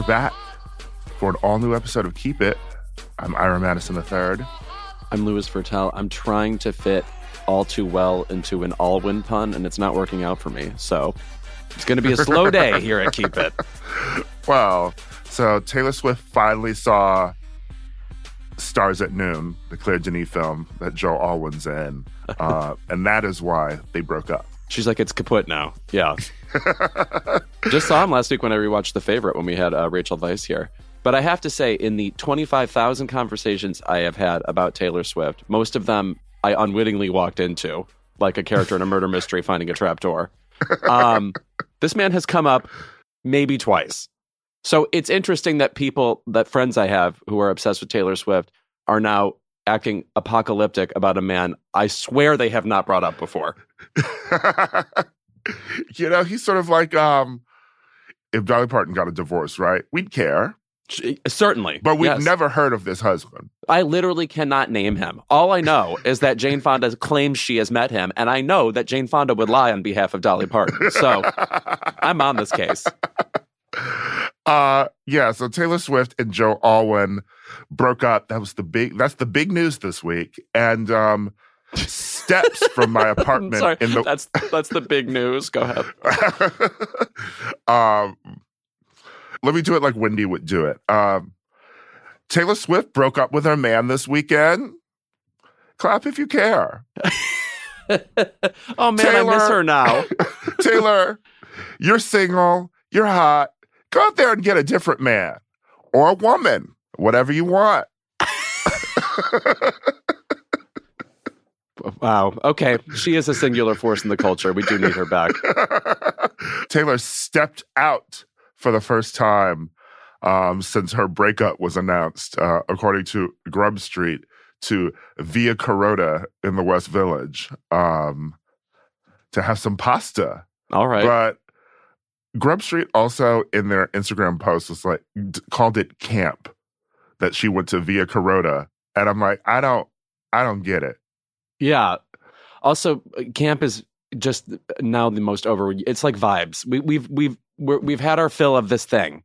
we're back for an all new episode of Keep It. I'm Ira Madison III. I'm Louis Virtel. I'm trying to fit all too well into an Alwyn pun, and it's not working out for me. So it's going to be a slow day here at Keep It. Well, so Taylor Swift finally saw Stars at Noon, the Claire Denis film that Joe Alwyn's in. Uh, and that is why they broke up. She's like, it's kaput now. Yeah. Just saw him last week when I rewatched The Favorite when we had uh, Rachel Weisz here. But I have to say, in the 25,000 conversations I have had about Taylor Swift, most of them I unwittingly walked into, like a character in a murder mystery finding a trapdoor. Um, this man has come up maybe twice. So it's interesting that people, that friends I have who are obsessed with Taylor Swift, are now acting apocalyptic about a man I swear they have not brought up before. you know, he's sort of like um, if Dolly Parton got a divorce, right? We'd care. Certainly. But we've yes. never heard of this husband. I literally cannot name him. All I know is that Jane Fonda claims she has met him, and I know that Jane Fonda would lie on behalf of Dolly Parton. So I'm on this case. Uh yeah, so Taylor Swift and Joe Alwyn broke up. That was the big that's the big news this week. And um steps from my apartment Sorry, in the that's that's the big news. Go ahead. um let me do it like Wendy would do it. Um Taylor Swift broke up with her man this weekend. Clap if you care. oh man, I miss her now. Taylor, you're single, you're hot. Go out there and get a different man or a woman, whatever you want. Wow. Okay. She is a singular force in the culture. We do need her back. Taylor stepped out for the first time um, since her breakup was announced, uh, according to Grub Street, to Via Carota in the West Village um, to have some pasta. All right. But Grub Street also in their Instagram post was like d- called it camp that she went to Via Carota, and I'm like, I don't, I don't get it. Yeah. Also, camp is just now the most over. It's like vibes. We, we've we've we're, we've had our fill of this thing,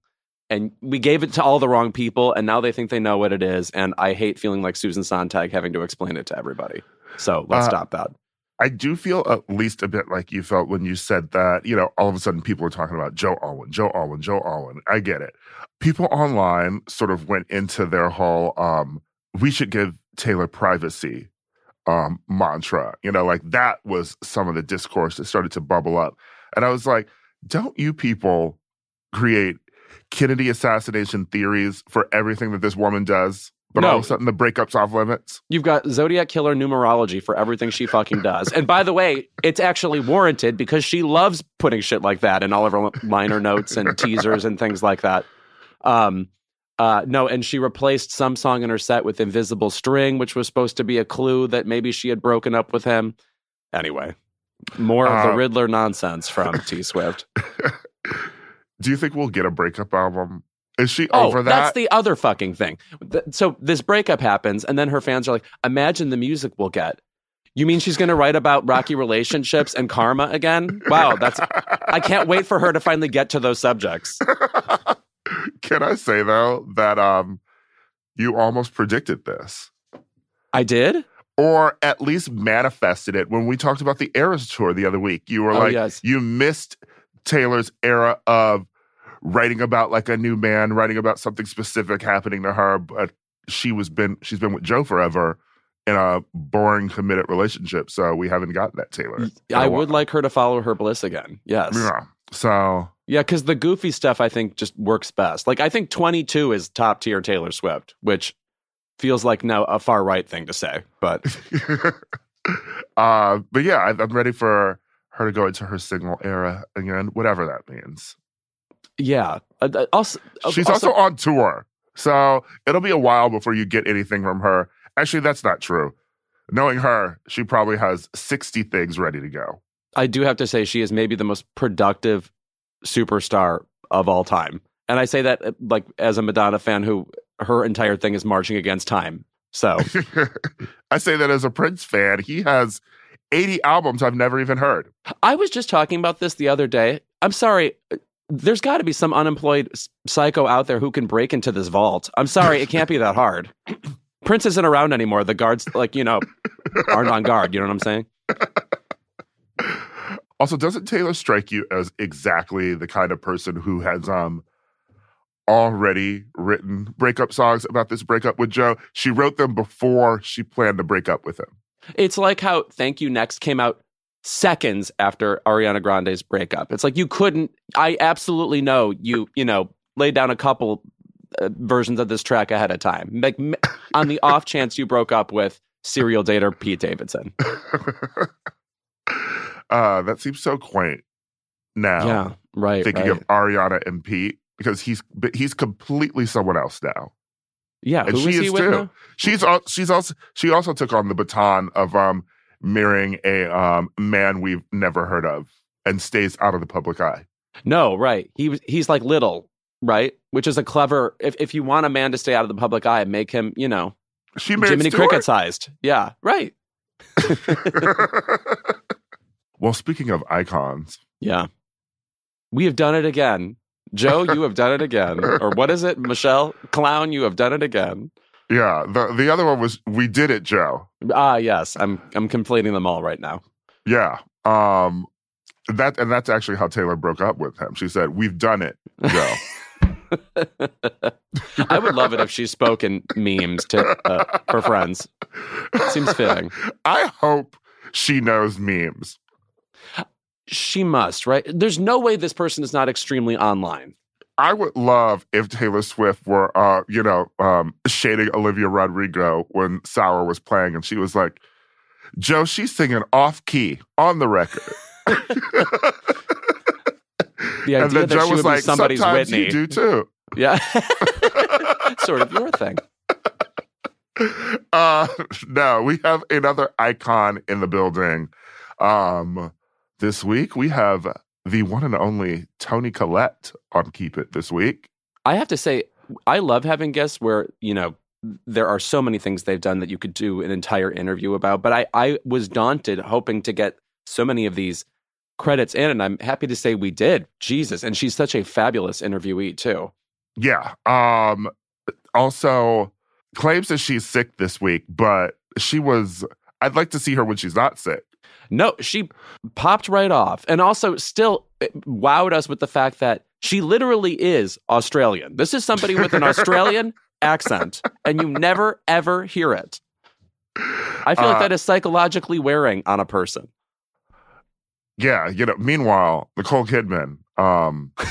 and we gave it to all the wrong people, and now they think they know what it is. And I hate feeling like Susan Sontag having to explain it to everybody. So let's Uh, stop that. I do feel at least a bit like you felt when you said that, you know, all of a sudden people are talking about Joe Alwyn, Joe Alwyn, Joe Alwyn. I get it. People online sort of went into their whole um, we should give Taylor privacy um, mantra. You know, like that was some of the discourse that started to bubble up. And I was like, don't you people create Kennedy assassination theories for everything that this woman does? But all No. of a sudden the breakup's off limits. You've got Zodiac Killer numerology for everything she fucking does. And by the way, it's actually warranted because she loves putting shit like that in all of her liner notes and teasers and things like that. Um, uh, no, and she replaced some song in her set with Invisible String, which was supposed to be a clue that maybe she had broken up with him. Anyway, more of the Uh, Riddler nonsense from T Swift. Do you think we'll get a breakup album? Is she Oh, over that? that's the other fucking thing. So this breakup happens, and then her fans are like, "Imagine the music we'll get." You mean she's going to write about rocky relationships and karma again? Wow, that's. I can't wait for her to finally get to those subjects. Can I say though that um you almost predicted this? I did. Or at least manifested it when we talked about the Eras tour the other week. You were Oh, like yes. you missed Taylor's era of writing about like a new man, writing about something specific happening to her, but she was been she's been with Joe forever in a boring committed relationship. So we haven't gotten that Taylor. I would like her to follow her bliss again. Yes. Yeah. So Yeah, because the goofy stuff I think just works best. Like I think 22 is top tier Taylor Swift, which feels like now a far right thing to say, but uh, but yeah, I, I'm ready for her to go into her single era again, whatever that means. Yeah. Uh, uh, Also, She's also, on tour, so it'll be a while before you get anything from her. Actually, that's not true. Knowing her, she probably has 60 things ready to go. I do have to say she is maybe the most productive superstar of all time. And I say that uh, like as a Madonna fan who her entire thing is marching against time. So I say that as a Prince fan. He has 80 albums I've never even heard. I was just talking about this the other day. I'm sorry. There's got to be some unemployed psycho out there who can break into this vault. I'm sorry, it can't be that hard. Prince isn't around anymore. The guards, like, you know, aren't on guard. You know what I'm saying? Also, doesn't Taylor strike you as exactly the kind of person who has um already written breakup songs about this breakup with Joe? She wrote them before she planned to break up with him. It's like how Thank You Next came out seconds after Ariana Grande's breakup. It's like you couldn't. I absolutely know you. You know, laid down a couple uh, versions of this track ahead of time, like on the off chance you broke up with serial dater Pete Davidson. uh, that seems so quaint. Now, yeah, right. Thinking right. of Ariana and Pete because he's he's completely someone else now. Yeah, and who she is, is too. Now? She's she's also she also took on the baton of um marrying a um man we've never heard of and stays out of the public eye. No, right. He was he's like little, right? Which is a clever if if you want a man to stay out of the public eye, make him, you know, She Jiminy Stewart? Cricket sized. Yeah, right. well, speaking of icons, Yeah. We have done it again. Joe, you have done it again. Or what is it? Michelle? Clown, you have done it again. Yeah, the the other one was we did it, Joe. Ah, yes. I'm I'm completing them all right now. Yeah. Um that and that's actually how Taylor broke up with him. She said, "We've done it, Joe." I would love it if she spoke in memes to uh, her friends. Seems fitting. I hope she knows memes. She must, right? There's no way this person is not extremely online. I would love if Taylor Swift were, uh, you know, um, shading Olivia Rodrigo when Sour was playing, and she was like, "Joe, she's singing off key on the record." The and idea then that Joe she was would like, be somebody's "Sometimes Whitney. you do too." Yeah. sort of your thing. Uh, no, we have another icon in the building. Um, this week we have the one and only Toni Collette on Keep It this week. I have to say, I love having guests where, you know, there are so many things they've done that you could do an entire interview about. But I, I was daunted hoping to get so many of these credits in, and I'm happy to say we did. Jesus. And she's such a fabulous interviewee, too. Yeah. Um, also claims that she's sick this week, but she was. I'd like to see her when she's not sick. No, she popped right off. And also, still wowed us with the fact that she literally is Australian. This is somebody with an Australian accent, and you never, ever hear it. I feel like Uh, that is psychologically wearing on a person. Yeah, you know. Meanwhile, Nicole Kidman. Um,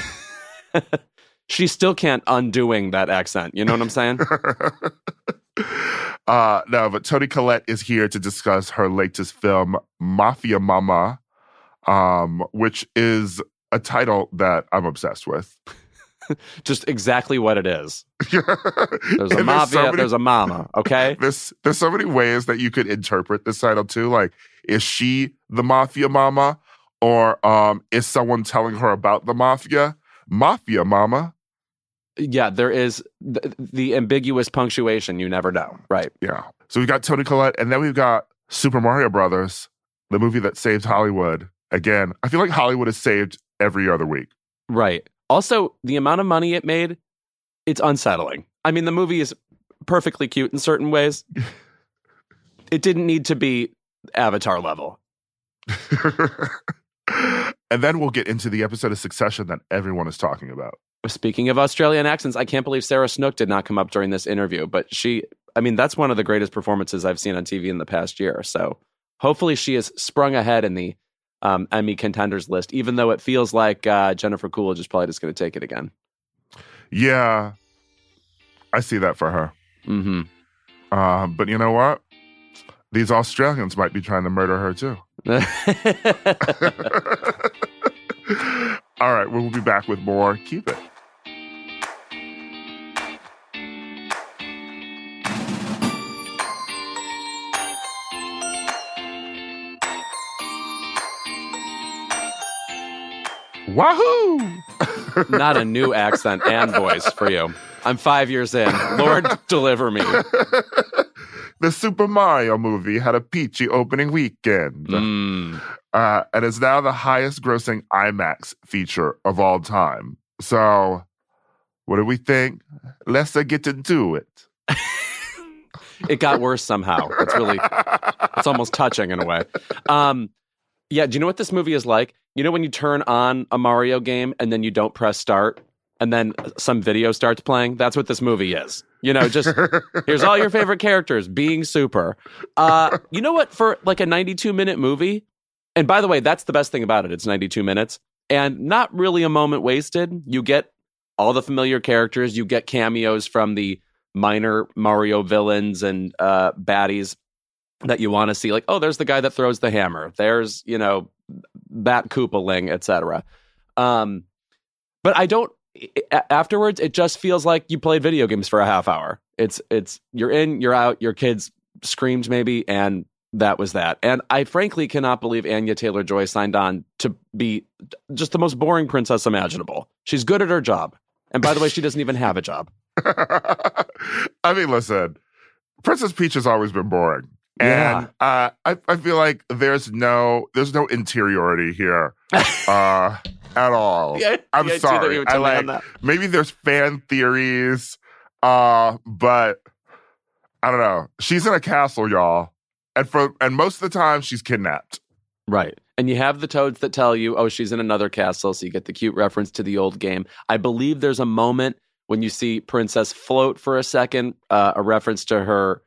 She still can't undoing that accent. You know what I'm saying? uh, no, but Toni Collette is here to discuss her latest film, Mafia Mamma, um, which is a title that I'm obsessed with. Just exactly what it is. There's And a mafia, so many- there's a mama, okay? there's there's so many ways that you could interpret this title too. Like, is she the mafia mama, or um, is someone telling her about the mafia? Mafia mama. Yeah, there is the, the ambiguous punctuation. You never know, right? Yeah. So we've got Toni Collette, and then we've got Super Mario Brothers, the movie that saved Hollywood. Again, I feel like Hollywood is saved every other week. Right. Also, the amount of money it made, it's unsettling. I mean, the movie is perfectly cute in certain ways. It didn't need to be Avatar level. and then we'll get into the episode of Succession that everyone is talking about. Speaking of Australian accents, I can't believe Sarah Snook did not come up during this interview, but she, I mean, that's one of the greatest performances I've seen on TV in the past year. So hopefully she has sprung ahead in the um, Emmy contenders list, even though it feels like uh, Jennifer Coolidge is probably just going to take it again. Yeah, I see that for her. hmm Uh, but you know what? These Australians might be trying to murder her too. All right, we'll be back with more. Keep it. Wahoo! Not a new accent and voice for you. I'm five years in. Lord, deliver me. the Super Mario movie had a peachy opening weekend. Mm. Uh, and is now the highest grossing IMAX feature of all time. So, what do we think? Let's get into it. It got worse somehow. It's really, it's almost touching in a way. Um, yeah. Do you know what this movie is like? You know when you turn on a Mario game and then you don't press start, and then some video starts playing. That's what this movie is. You know, just here's all your favorite characters being super. Uh, you know what? For like a 92 minute movie, and by the way, that's the best thing about it. It's 92 minutes and not really a moment wasted. You get all the familiar characters. You get cameos from the minor Mario villains and uh, baddies that you want to see. Like, oh, there's the guy that throws the hammer. There's you know that Koopaling, etc. Um, but I don't. Afterwards, it just feels like you played video games for a half hour. It's it's you're in, you're out. Your kids screamed maybe, and that was that. And I frankly cannot believe Anya Taylor Joy signed on to be just the most boring princess imaginable. She's good at her job. And by the way, she doesn't even have a job. I mean, listen, Princess Peach has always been boring. And uh, I, I feel like there's no there's no interiority here uh, at all. Yeah, I'm yeah, I see that sorry. I like maybe there's fan theories, uh, but I don't know. She's in a castle, y'all, and for and most of the time she's kidnapped. Right. And you have the toads that tell you, oh, she's in another castle. So you get the cute reference to the old game. I believe there's a moment when you see Princess float for a second, uh, a reference to her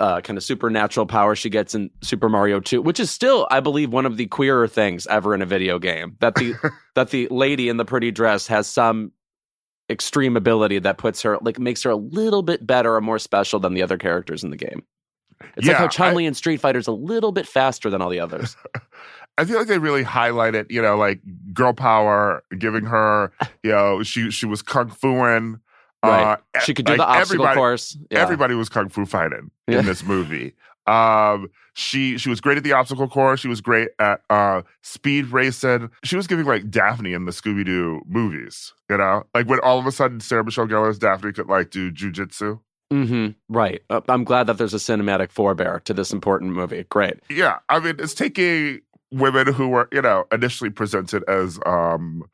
uh, kind of supernatural power she gets in Super Mario 2, which is still, I believe, one of the queerer things ever in a video game. That the that the lady in the pretty dress has some extreme ability that puts her like makes her a little bit better or more special than the other characters in the game. It's like how Chun Li in Street Fighter is a little bit faster than all the others. I feel like they really highlighted, you know, like girl power, giving her, you know, she she was kung fuing. Right. Uh, She could do like, the obstacle everybody, course. Yeah. Everybody was kung fu fighting Yeah. in this movie. Um, she she was great at the obstacle course. She was great at uh speed racing. She was giving like Daphne in the Scooby Doo movies. You know, like when all of a sudden Sarah Michelle Gellar's Daphne could like do jujitsu. hmm Right. Uh, I'm glad that there's a cinematic forebear to this important movie. Great. Yeah, I mean, it's taking women who were you know initially presented as um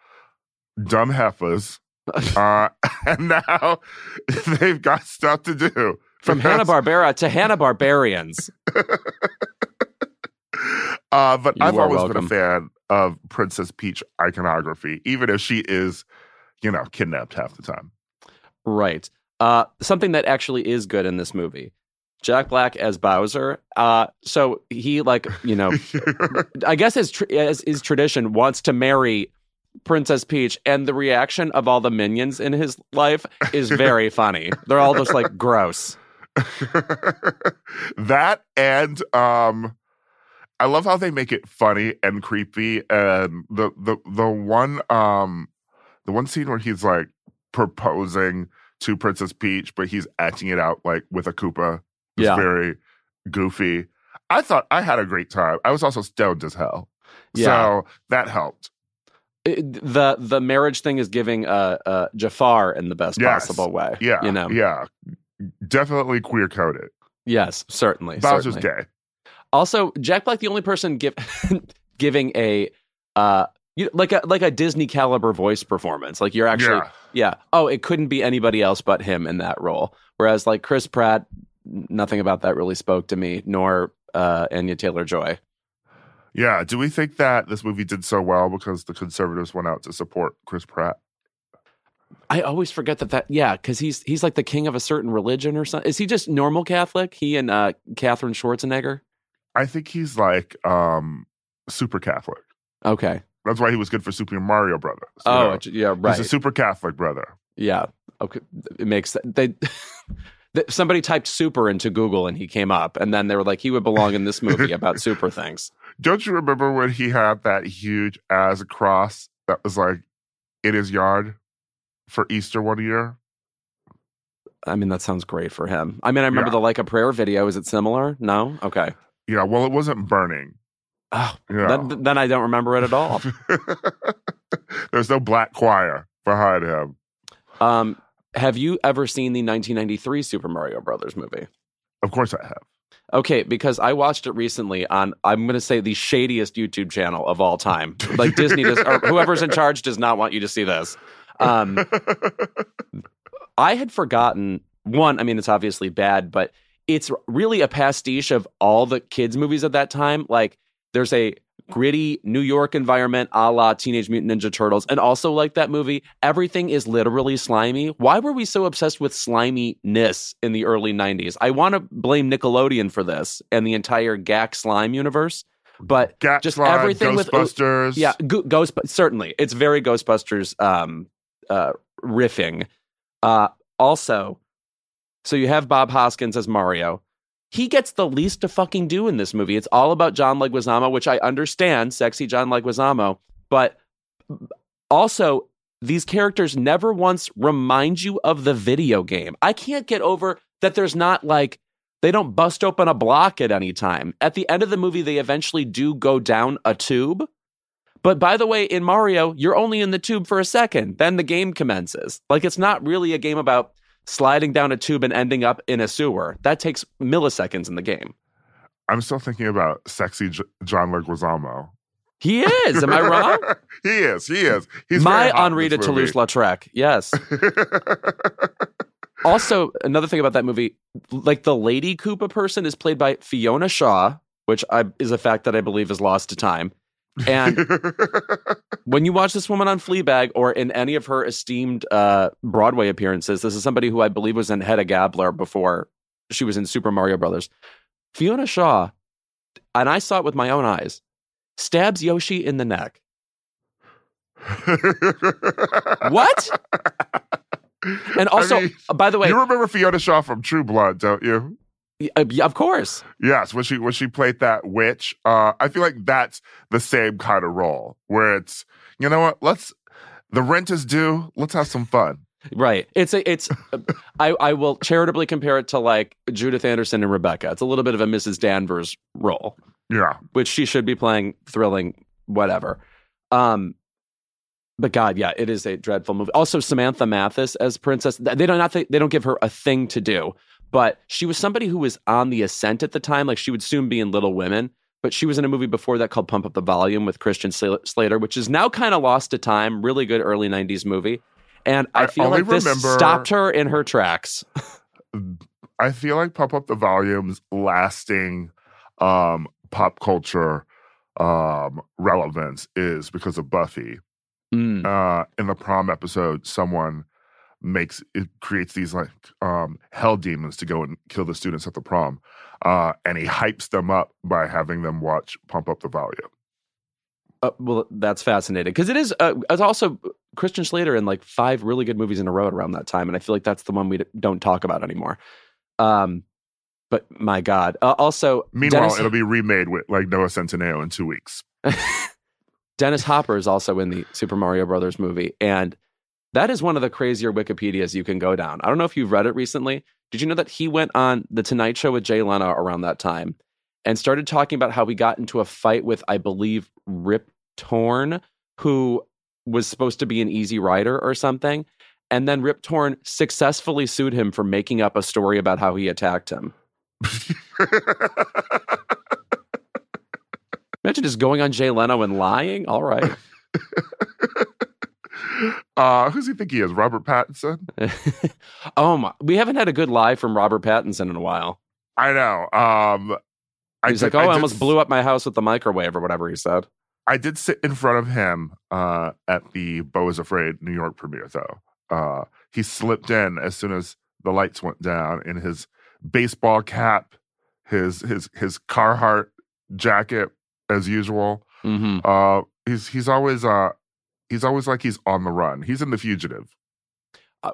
dumb heifers, uh, and now they've got stuff to do. From Hanna Barbera to Hanna Barbarians. Uh, but You I've always welcome. been a fan of Princess Peach iconography, even if she is, you know, kidnapped half the time. Right. Uh, something that actually is good in this movie. Jack Black as Bowser. Uh, so he like you know, I guess as, tr- as is tradition, wants to marry Princess Peach, and the reaction of all the minions in his life is very funny. They're all just like gross. that and um I love how they make it funny and creepy and the the the one um the one scene where he's like proposing to Princess Peach but he's acting it out like with a Koopa is Yeah. very goofy. I thought I had a great time. I was also stoned as hell. Yeah. So that helped. The the marriage thing is giving uh, uh Jafar in the best Yes. possible way. Yeah. you know. Yeah. Definitely queer coded. Yes, certainly. Bowser's certainly. gay. Also, Jack Black, the only person give, giving a uh you, like a like a Disney caliber voice performance. Like you're actually yeah. yeah. Oh, it couldn't be anybody else but him in that role. Whereas like Chris Pratt, nothing about that really spoke to me, nor uh Anya Taylor Joy. Yeah. Do we think that this movie did so well because the conservatives went out to support Chris Pratt? I always forget that that yeah, because he's he's like the king of a certain religion or something. Is he just normal Catholic? He and uh Katherine Schwarzenegger. I think he's like um super Catholic. Okay. That's why he was good for Super Mario Brothers. Oh, know? yeah, right. He's a super Catholic brother. Yeah. Okay. It makes they. Somebody typed super into Google and he came up, and then they were like, he would belong in this movie about super things. Don't you remember when he had that huge ass cross that was like in his yard for Easter one year? I mean, that sounds great for him. I mean, I remember Yeah. the like a prayer video. Is it similar? No. Okay. Yeah, well, it wasn't burning. Oh, Yeah. then, then I don't remember it at all. There's no black choir behind him. Um, have you ever seen the 1993 Super Mario Brothers movie? Of course I have. Okay, because I watched it recently on I'm going to say the shadiest YouTube channel of all time. Like Disney does, or whoever's in charge does not want you to see this. Um, I had forgotten one. I mean, it's obviously bad, but it's really a pastiche of all the kids' movies at that time. Like there's a gritty New York environment a la Teenage Mutant Ninja Turtles. And also, like that movie, everything is literally slimy. Why were we so obsessed with sliminess in the early 90s? I want to blame Nickelodeon for this and the entire Gak slime universe. But Gat just Slime, everything with Ghostbusters. yeah, go- Ghost. Certainly, it's very Ghostbusters um, uh, riffing. Uh, also, so you have Bob Hoskins as Mario. He gets the least to fucking do in this movie. It's all about John Leguizamo, which I understand, sexy John Leguizamo, but also these characters never once remind you of the video game. I can't get over that there's not like they don't bust open a block at any time. At the end of the movie, they eventually do go down a tube. But by the way, in Mario, you're only in the tube for a second. Then the game commences. Like it's not really a game about sliding down a tube and ending up in a sewer. That takes milliseconds in the game. I'm still thinking about sexy J- John Leguizamo. He is. Am I wrong? he is. He is. He's My very hot in Henri de. Toulouse-Lautrec. Yes. also, another thing about that movie, like the Lady Koopa person is played by Fiona Shaw, which I, is a fact that I believe is lost to time. And when you watch this woman on Fleabag or in any of her esteemed uh, Broadway appearances, this is somebody who I believe was in Hedda Gabler before she was in Super Mario Brothers. Fiona Shaw, and I saw it with my own eyes, stabs Yoshi in the neck. What? And also, I mean, by the way, you remember Fiona Shaw from True Blood, don't you? Uh, yeah, of course, Yes, when she when she played that witch, uh, I feel like that's the same kind of role where it's you know what, let's the rent is due, let's have some fun. right? It's a, it's. I I will charitably compare it to like Judith Anderson and Rebecca. It's a little bit of a Mrs. Danvers role. Yeah, which she should be playing thrilling whatever um but god yeah it is a dreadful movie also samantha mathis as princess they don't not they don't give her a thing to do but she was somebody who was on the ascent at the time. Like she would soon be in little women. But she was in a movie before that called pump up the volume with christian slater which is now kind of lost to time. Really good early 90s movie. And i, I feel like this remember- stopped her in her tracks. I feel like Pump Up the Volume's lasting um, pop culture um, relevance is because of Buffy. Mm. Uh, in the prom episode, someone makes it creates these like um, hell demons to go and kill the students at the prom, uh, and he hypes them up by having them watch Pump Up the Volume. Uh, well, that's fascinating because it is. Uh, it's also Christian Slater in like five really good movies in a row around that time, and I feel like that's the one we don't talk about anymore. Um, but my God, uh, also Meanwhile, Dennis, it'll be remade with like Noah Centineo in two weeks. Dennis Hopper is also in the Super Mario Brothers movie, and that is one of the crazier Wikipedias you can go down. I don't know if you've read it recently. Did you know that he went on the Tonight Show with Jay Leno around that time and started talking about how he got into a fight with, I believe, Rip Torn, who was supposed to be an easy rider or something. And then Rip Torn successfully sued him for making up a story about how he attacked him. Imagine just going on Jay Leno and lying. All right. uh, who's he think he is? Robert Pattinson? oh my! We haven't had a good lie from Robert Pattinson in a while. I know. Um, I He's did- like, "Oh, I, did almost s- blew up my house with the microwave or whatever he said." I did sit in front of him uh, at the Beau is Afraid New York premiere, though. Uh, he slipped in as soon as the lights went down in his baseball cap, his his his Carhartt jacket, as usual. hmm Uh, he's he's always uh he's always like he's on the run. He's in the fugitive.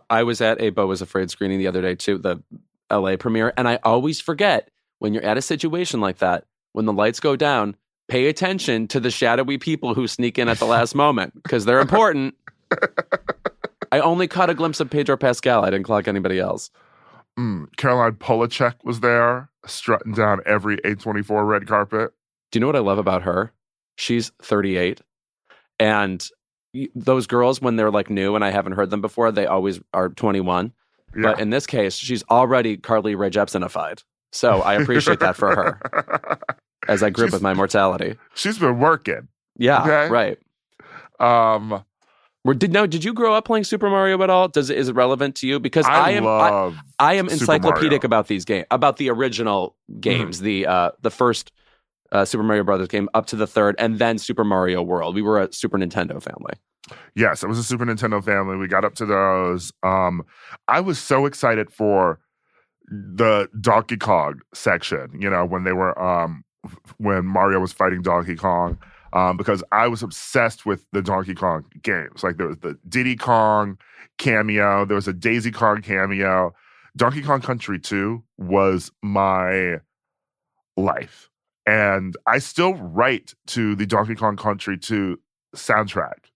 I- was at a Beau was Afraid screening the other day too, the L.A. premiere, and I always forget when you're at a situation like that, when the lights go down, pay attention to the shadowy people who sneak in at the last moment because they're important. I only caught a glimpse of Pedro Pascal. I didn't clock anybody else. Mm. Caroline Polachek was there, strutting down every A24 red carpet. Do you know what I love about her? She's 38. And those girls, when they're like new and I haven't heard them before, they always are 21. Yeah. But in this case, she's already Carly Rae Jepsonified. So I appreciate that for her as I grip She's- with my mortality. She's been working. Yeah, Okay. right. Um, Were, did now? Did you grow up playing Super Mario at all? Does it is it relevant to you? Because I, I, am I. I am encyclopedic Mm-hmm. about these games, about the original games, the uh, the first uh, Super Mario Brothers game up to the third, and then Super Mario World. We were a Super Nintendo family. yes, it was a Super Nintendo family. We got up to those. Um, I was so excited for the Donkey Kong section. You know, when they were um, when Mario was fighting Donkey Kong. Um, because I was obsessed with the Donkey Kong games. Like there was the Diddy Kong cameo, there was a Daisy Kong cameo. Donkey Kong Country 2 was my life. And I still write to the Donkey Kong Country 2 soundtrack.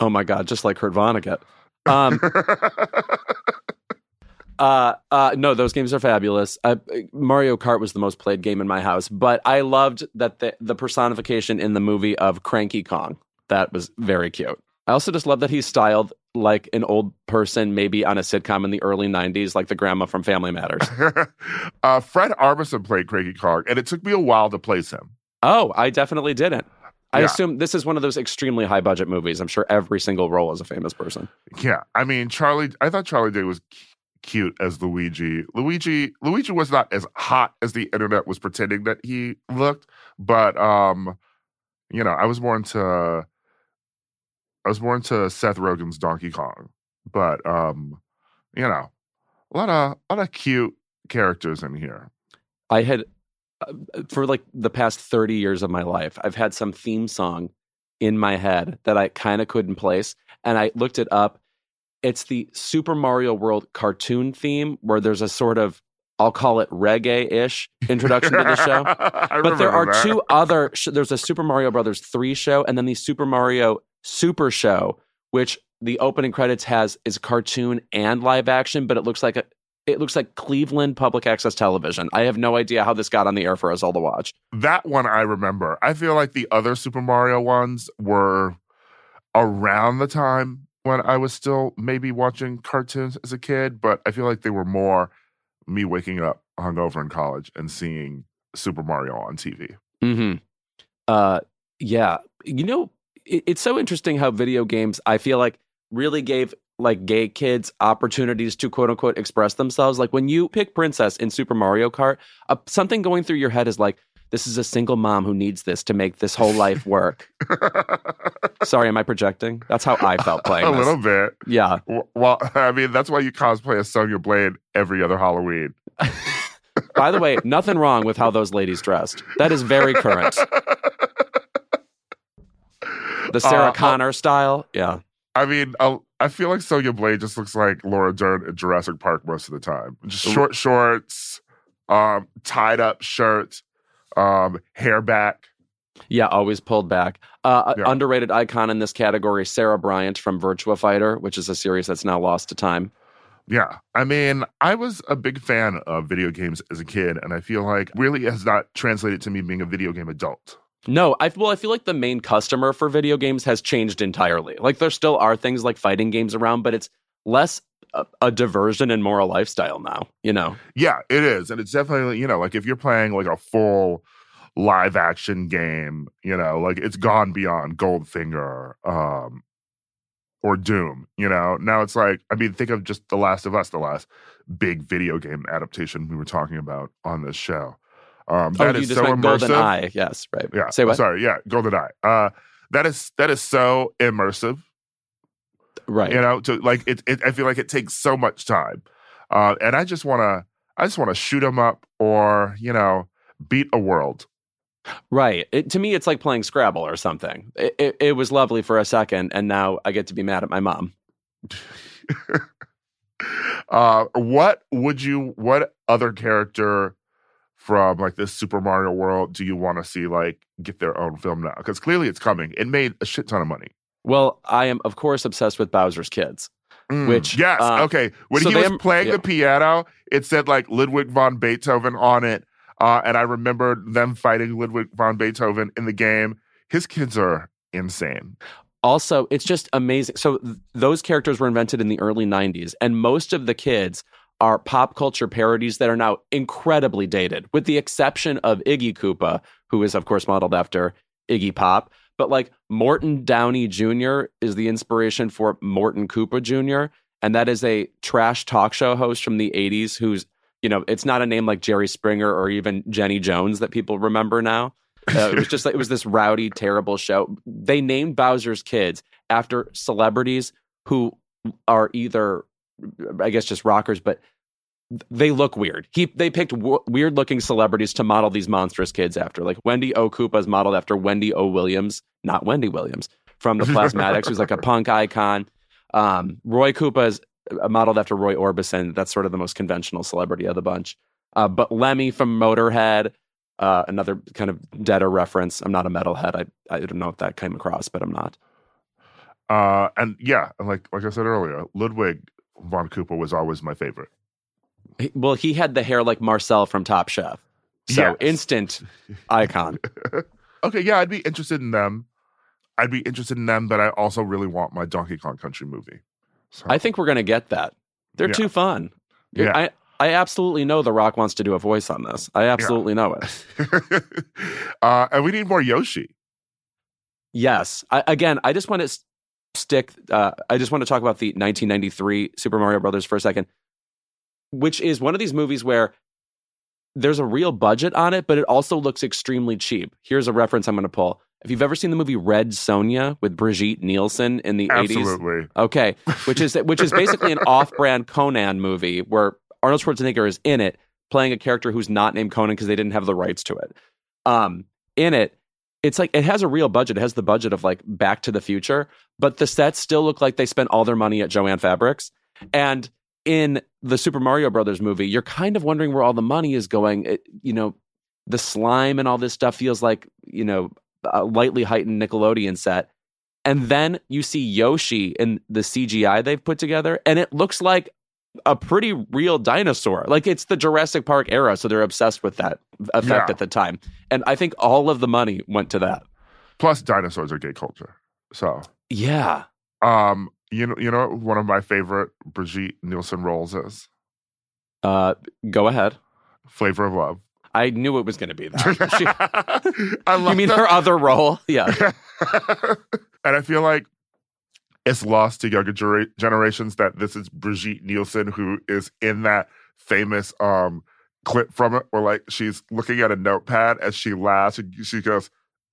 Oh my god, just like Kurt Vonnegut. Um, uh, uh, no, those games are fabulous. Uh, Mario Kart was the most played game in my house, but I loved that the the personification in the movie of Cranky Kong. That was very cute. I also just love that he's styled like an old person, maybe on a sitcom in the early '90s, like the grandma from Family Matters. uh, Fred Armisen played Cranky Kong, and it took me a while to place him. Oh, I definitely didn't. I Yeah. assume this is one of those extremely high budget movies. I'm sure every single role is a famous person. Yeah, I mean Charlie. I thought Charlie Day was cute as Luigi. Luigi. Luigi was not as hot as the internet was pretending that he looked, but um, you know, I was more into. I was more into Seth Rogen's Donkey Kong, but um, you know, a lot of a lot of cute characters in here. I had uh, for like the past 30 years of my life, I've had some theme song in my head that I kind of couldn't place and I looked it up. It's the Super Mario World cartoon theme where there's a sort of I'll call it reggae-ish introduction to the show. But there are that. two other sh- there's a Super Mario Brothers 3 show and then the Super Mario Super show which the opening credits has is cartoon and live action but it looks like a it looks like Cleveland public access television. I have no idea how this got on the air for us all to watch. That one I remember. I feel like the other Super Mario ones were around the time when I was still maybe watching cartoons as a kid, but I feel like they were more me waking up hungover in college and seeing Super Mario on TV. hmm Uh, yeah. You know, it, it's so interesting how video games, I feel like, really gave like gay kids opportunities to quote unquote express themselves. Like when you pick Princess in Super Mario Kart, uh, something going through your head is like, this is a single mom who needs this to make this whole life work. Sorry, am I projecting? That's how I felt playing a this. little bit. Yeah. Well, I mean, that's why you cosplay as Sonya Blade every other Halloween. By the way, nothing wrong with how those ladies dressed. That is very current. The Sarah Uh, Connor style. Yeah. I mean, I, I feel like Sonya Blade just looks like Laura Dern in Jurassic Park most of the time. Just short shorts, um, tied up shirt, um, hair back. Yeah, always pulled back. Uh, Yeah. Underrated icon in this category, Sarah Bryant from Virtua Fighter, which is a series that's now lost to time. Yeah. I mean, I was a big fan of video games as a kid, and I feel like really has not translated to me being a video game adult. No, I well, I feel like the main customer for video games has changed entirely. Like there still are things like fighting games around, but it's less a, a diversion and more a lifestyle now. You know. Yeah, it is. And it's definitely, you know, like if you're playing like a full live action game, you know, like it's gone beyond Goldfinger um or Doom, you know. Now it's like I mean, think of just The Last of Us, the last big video game adaptation we were talking about on this show. Um oh, that you is so immersive. Golden Eye. Yes, right. Yeah. Say what? Sorry, yeah, Golden Eye. Uh that is that is so immersive Right. you know to like it, it i feel like it takes so much time uh and i just want to i just want to shoot them up or you know beat a world Right. It, to me, it's like playing Scrabble or something. It, it, it was lovely for a second, and now I get to be mad at my mom. uh what would you what other character from like this super mario world do you want to see like get their own film now because clearly it's coming it made a shit ton of money Well, I am, of course, obsessed with Bowser's Kids. Mm, Which, yes uh, okay when so he was am- playing yeah. the piano it said like ludwig von beethoven on it uh and i remember them fighting ludwig von beethoven in the game his kids are insane Also, it's just amazing. So, th- those characters were invented in the early 90s, and most of the kids are pop culture parodies that are now incredibly dated, with the exception of Iggy Koopa, who is, of course, modeled after Iggy Pop. But like Morton Downey Jr. is the inspiration for Morton Koopa Jr., and that is a trash talk show host from the 80s who's, you know, it's not a name like Jerry Springer or even Jenny Jones that people remember now. Uh, it was just like, it was this rowdy, terrible show. They named Bowser's kids after celebrities who are either, I guess, just rockers, but they look weird. He they picked w- weird looking celebrities to model these monstrous kids after. Like Wendy O. Koopa is modeled after Wendy O. Williams, not Wendy Williams from the Plasmatics, who's like a punk icon. Um, Roy Koopa is uh, modeled after Roy Orbison. That's sort of the most conventional celebrity of the bunch. Uh, but Lemmy from Motorhead, uh, another kind of deader reference. I'm not a metalhead. I I don't know if that came across, but I'm not. Uh, and yeah, and like like I said earlier, Ludwig von Koopa was always my favorite. Well, he had the hair like Marcel from Top Chef. So Yes. instant icon. okay, yeah, I'd be interested in them. I'd be interested in them, but I also really want my Donkey Kong Country movie. So, I think we're going to get that. They're Yeah. too fun. Yeah. I, I absolutely know The Rock wants to do a voice on this. I absolutely know it. uh, and we need more Yoshi. Yes. I, again, I just want to stick. Uh, I just want to talk about the 1993 Super Mario Brothers for a second, which is one of these movies where there's a real budget on it, but it also looks extremely cheap. Here's a reference I'm going to pull. If you've ever seen the movie Red Sonja with Brigitte Nielsen in the 80s, Okay, which is which is basically an off-brand Conan movie where Arnold Schwarzenegger is in it playing a character who's not named Conan because they didn't have the rights to it. Um, in it, it's like it has a real budget. It has the budget of like Back to the Future, but the sets still look like they spent all their money at Joanne Fabrics. And in the Super Mario Brothers movie, you're kind of wondering where all the money is going. It, you know, the slime and all this stuff feels like you know a lightly heightened Nickelodeon set. And then you see Yoshi in the CGI they've put together, and it looks like a pretty real dinosaur. Like it's the Jurassic Park era, so they're obsessed with that effect Yeah. at the time. And I think all of the money went to that. Plus, dinosaurs are gay culture. So, Yeah. um, you know, you know, one of my favorite Brigitte Nielsen roles is Uh, go ahead. Flavor of Love. I knew it was going to be that. She, I love you mean that. her other role? Yeah. and I feel like it's lost to younger gera- generations that this is Brigitte Nielsen who is in that famous um clip from it where like she's looking at a notepad as she laughs and she goes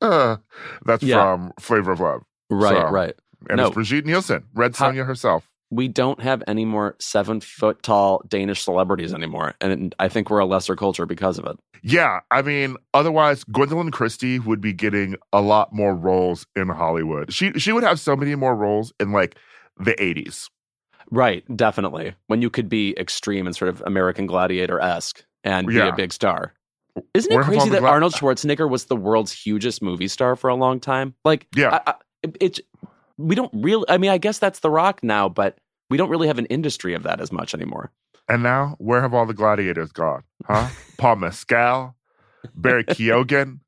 uh, that's Yeah. from Flavor of Love. Right, So- right. And No. it's Brigitte Nielsen, Red Sonja herself. We don't have any more seven foot tall Danish celebrities anymore. And I think we're a lesser culture because of it. Yeah, I mean, otherwise Gwendoline Christie would be getting a lot more roles in Hollywood. She she would have so many more roles in like the 80s. Right, definitely. When you could be extreme and sort of American Gladiator esque and be a big star. Isn't it Where crazy that Arnold Schwarzenegger was the world's hugest movie star for a long time? Like, Yeah. I, I, it, it's we don't really. I mean, I guess that's The Rock now, but we don't really have an industry of that as much anymore. And now, where have all the gladiators gone? Huh? Paul Mescal, Barry Keoghan,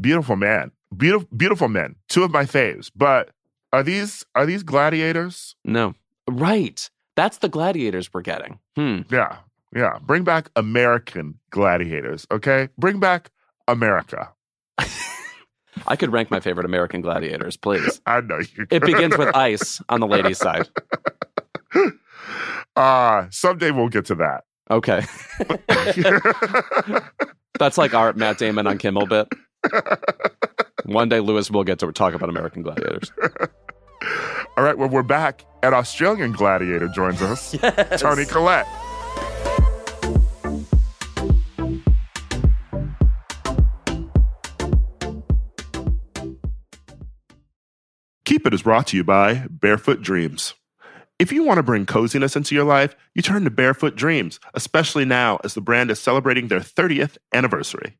beautiful man, beautiful, beautiful men. Two of my faves. But are these are these gladiators? No, right? That's the gladiators we're getting. Hmm. Yeah, yeah. Bring back American gladiators, okay? Bring back America. I could rank my favorite American gladiators, please. I know you. It begins with ice on the ladies' side. Uh someday we'll get to that. Okay, that's like our Matt Damon on Kimmel bit. One day, Louis will get to talk about American gladiators. All right, well, we're back. An Australian gladiator joins us, Yes. Toni Collette. Keep It is brought to you by Barefoot Dreams. If you want to bring coziness into your life, you turn to Barefoot Dreams, especially now as the brand is celebrating their 30th anniversary.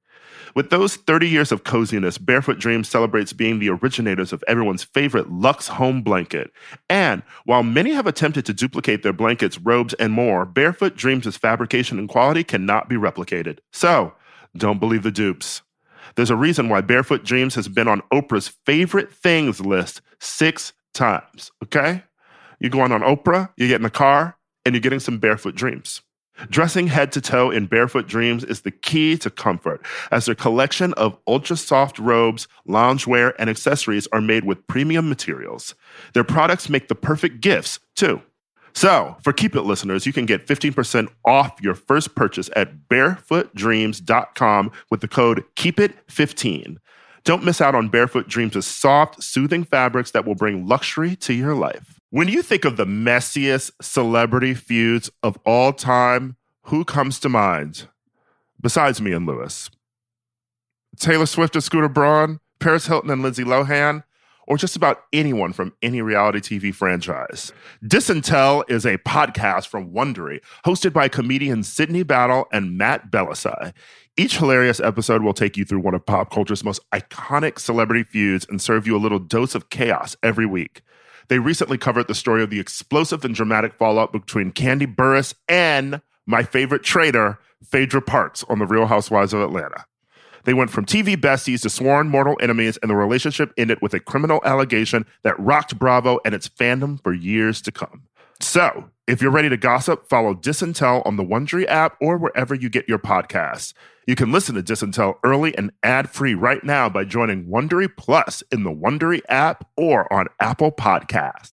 With those 30 years of coziness, Barefoot Dreams celebrates being the originators of everyone's favorite Lux home blanket. And while many have attempted to duplicate their blankets, robes, and more, Barefoot Dreams' fabrication and quality cannot be replicated. So, don't believe the dupes. There's a reason why Barefoot Dreams has been on Oprah's favorite things list six times, okay? You're going on Oprah, you get in the car, and you're getting some barefoot dreams. Dressing head to toe in barefoot dreams is the key to comfort, as their collection of ultra soft robes, loungewear, and accessories are made with premium materials. Their products make the perfect gifts, too. So, for Keep It listeners, you can get 15% off your first purchase at barefootdreams.com with the code KEEPIT15. Don't miss out on Barefoot Dreams' soft, soothing fabrics that will bring luxury to your life. When you think of the messiest celebrity feuds of all time, who comes to mind? Besides me and Louis. Taylor Swift and Scooter Braun, Paris Hilton and Lindsay Lohan, or just about anyone from any reality TV franchise. Diss and Tell is a podcast from Wondery, hosted by comedians Sydney Battle and Matt Bellassai. Each hilarious episode will take you through one of pop culture's most iconic celebrity feuds and serve you a little dose of chaos every week. They recently covered the story of the explosive and dramatic fallout between Kandi Burruss and my favorite traitor, Phaedra Parks, on The Real Housewives of Atlanta. They went from TV besties to sworn mortal enemies, and the relationship ended with a criminal allegation that rocked Bravo and its fandom for years to come. So, if you're ready to gossip, follow Diss and Tell on the Wondery app or wherever you get your podcasts. You can listen to Diss and Tell early and ad-free right now by joining Wondery Plus in the Wondery app or on Apple Podcasts.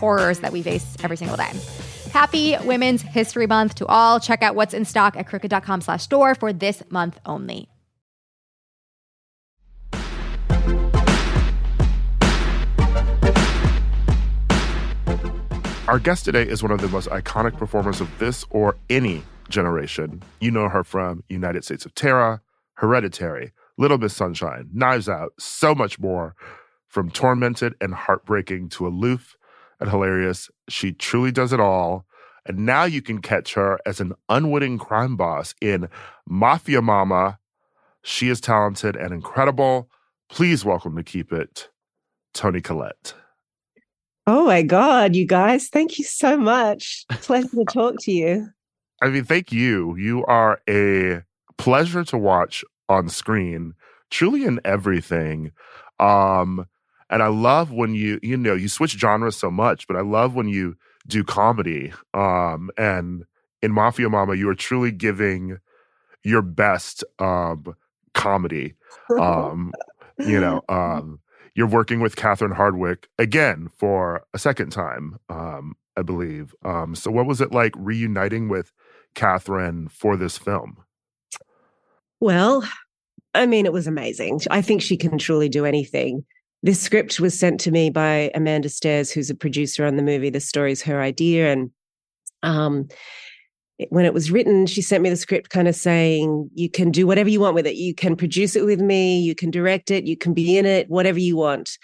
horrors that we face every single day. Happy Women's History Month to all. Check out what's in stock at crooked.com slash store for this month only. Our guest today is one of the most iconic performers of this or any generation. You know her from United States of Tara, Hereditary, Little Miss Sunshine, Knives Out, so much more. From tormented and heartbreaking to aloof and hilarious, she truly does it all. And now you can catch her as an unwitting crime boss in Mafia Mamma. She is talented and incredible. Please welcome to Keep It, Toni Collette. Oh my God, you guys, thank you so much. Pleasure to talk to you. I mean, thank you. You are a pleasure to watch on screen, truly in everything. Um, and I love when you, you know, you switch genres so much, but I love when you do comedy. Um, and in Mafia Mamma, you are truly giving your best um comedy. Um, you know, um, you're working with Catherine Hardwicke again for a second time, um, I believe. Um, so, what was it like reuniting with Catherine for this film? Well, I mean, it was amazing. I think she can truly do anything. This script was sent to me by Amanda Sthers, who's a producer on the movie. The story's her idea, and um, when it was written, she sent me the script kind of saying, you can do whatever you want with it. You can produce it with me, you can direct it, you can be in it, whatever you want.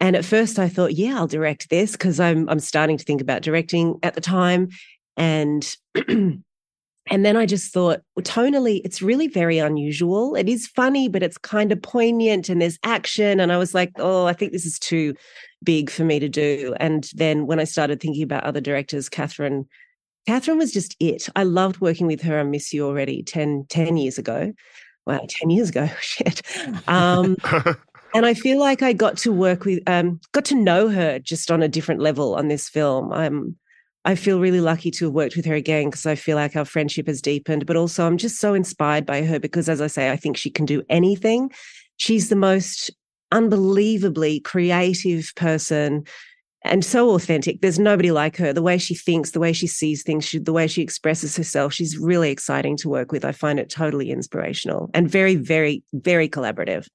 And at first I thought, yeah, I'll direct this because I'm I'm starting to think about directing at the time. And and then I just thought, well, tonally, it's really very unusual. It is funny, but it's kind of poignant and there's action. And I was like, oh, I think this is too big for me to do. And then when I started thinking about other directors, Catherine Catherine was just it. I loved working with her. I miss you already 10, 10 years ago. Wow, 10 years ago. Shit. Um, and I feel like I got to work with, um, got to know her just on a different level on this film. I'm, I feel really lucky to have worked with her again because I feel like our friendship has deepened, but also I'm just so inspired by her because, as I say, I think she can do anything. She's the most unbelievably creative person and so authentic. There's nobody like her. The way she thinks, the way she sees things, she, the way she expresses herself, she's really exciting to work with. I find it totally inspirational and very, very, very collaborative.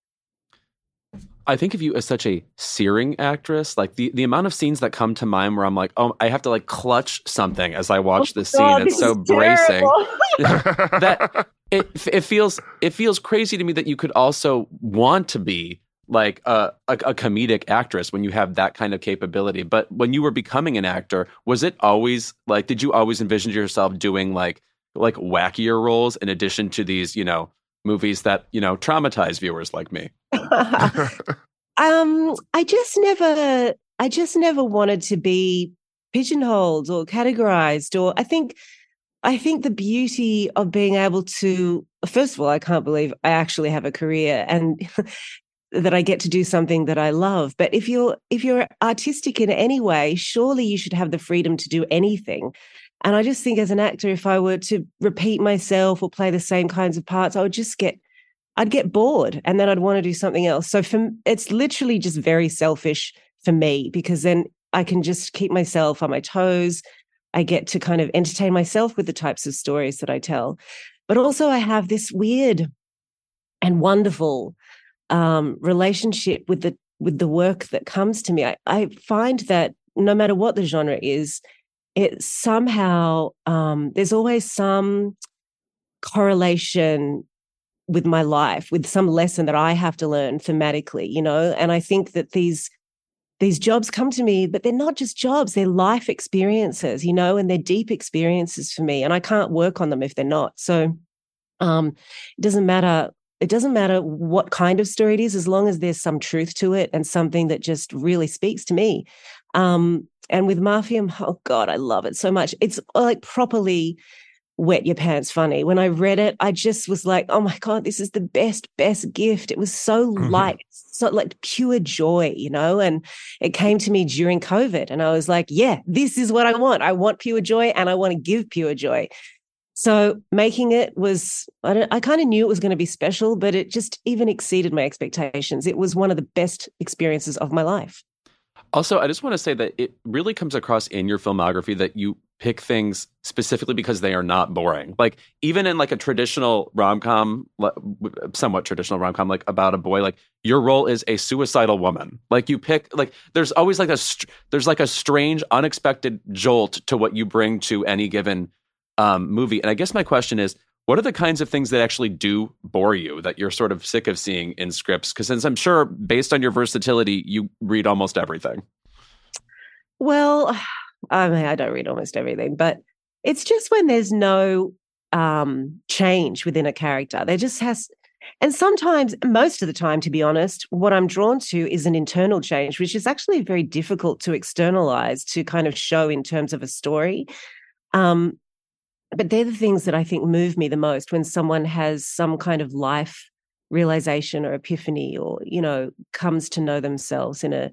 I think of you as such a searing actress. Like the, the amount of scenes that come to mind where I'm like, oh, I have to like clutch something as I watch oh, this God, scene. It's so bracing that it it feels it feels crazy to me that you could also want to be like a, a, a comedic actress when you have that kind of capability. But when you were becoming an actor, was it always like did you always envision yourself doing like like wackier roles in addition to these, you know, movies that, you know, traumatize viewers like me? um, I just never I just never wanted to be pigeonholed or categorized or I think I think the beauty of being able to first of all I can't believe I actually have a career and that I get to do something that I love. But if you're if you're artistic in any way surely you should have the freedom to do anything. And I just think as an actor if I were to repeat myself or play the same kinds of parts I would just get I'd get bored and then I'd want to do something else so for it's literally just very selfish for me because then I can just keep myself on my toes. I get to kind of entertain myself with the types of stories that I tell. But also, I have this weird and wonderful um, relationship with the with the work that comes to me. I, I find that no matter what the genre is, it somehow um, there's always some correlation with my life, with some lesson that I have to learn thematically, you know. And I think that these these jobs come to me, but they're not just jobs, they're life experiences, you know, and they're deep experiences for me. And I can't work on them if they're not. So um, it doesn't matter. It doesn't matter what kind of story it is, as long as there's some truth to it and something that just really speaks to me. Um, and with Mafia, oh God, I love it so much. It's like properly wet your pants funny. When I read it, I just was like, oh my God, this is the best, best gift. It was so mm-hmm. light, so like pure joy, you know? And it came to me during COVID. And I was like, yeah, this is what I want. I want pure joy and I want to give pure joy. So making it was, I, I kind of knew it was going to be special, but it just even exceeded my expectations. It was one of the best experiences of my life. Also, I just want to say that it really comes across in your filmography that you pick things specifically because they are not boring. Like even in like a traditional rom-com, somewhat traditional rom-com like about a boy, like your role is a suicidal woman. Like you pick like there's always like a there's like a strange unexpected jolt to what you bring to any given um, movie. And I guess my question is what are the kinds of things that actually do bore you that you're sort of sick of seeing in scripts? Because since I'm sure based on your versatility, you read almost everything. Well, I mean, I don't read almost everything, but it's just when there's no um, change within a character. There just has, and sometimes, most of the time, to be honest, what I'm drawn to is an internal change, which is actually very difficult to externalize to kind of show in terms of a story. Um, but they're the things that I think move me the most when someone has some kind of life realization or epiphany or you know comes to know themselves in a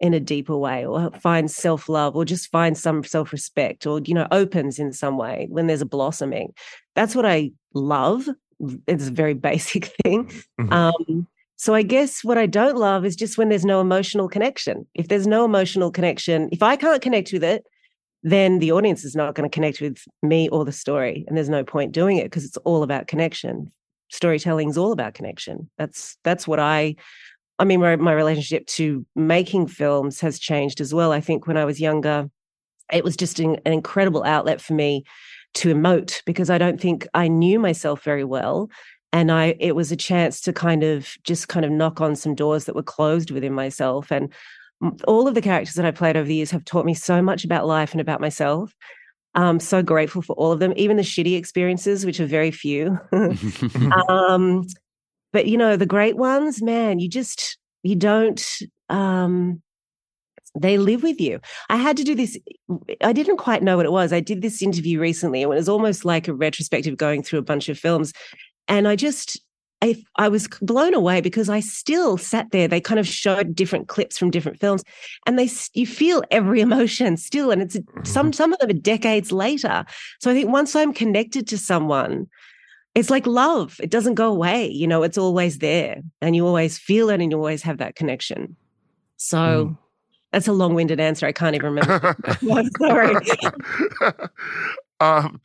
in a deeper way or finds self-love or just finds some self-respect or you know opens in some way when there's a blossoming. That's what i love it's a very basic thing. Mm-hmm. um, so i guess what i don't love is just when there's no emotional connection. If there's no emotional connection if i can't connect with it then the audience is not going to connect with me or the story and there's no point doing it because it's all about connection. Storytelling is all about connection. That's that's what i I mean, my, my relationship to making films has changed as well. I think when I was younger, it was just an, an incredible outlet for me to emote because I don't think I knew myself very well. And i it was a chance to kind of just kind of knock on some doors that were closed within myself. And all of the characters that i played over the years have taught me so much about life and about myself. I'm so grateful for all of them even the shitty experiences which are very few. Um, but you know the great ones man you just you don't um they live with you i had to do this i didn't quite know what it was i did this interview recently and it was almost like a retrospective going through a bunch of films and i just I, I was blown away because I still sat there. They kind of showed different clips from different films, and they you feel every emotion still, and it's some mm-hmm. some of them are decades later. So I think once I'm connected to someone, it's like love. It doesn't go away. You know, it's always there and you always feel it and you always have that connection. So mm. that's a long winded answer. I can't even remember. I'm sorry. um,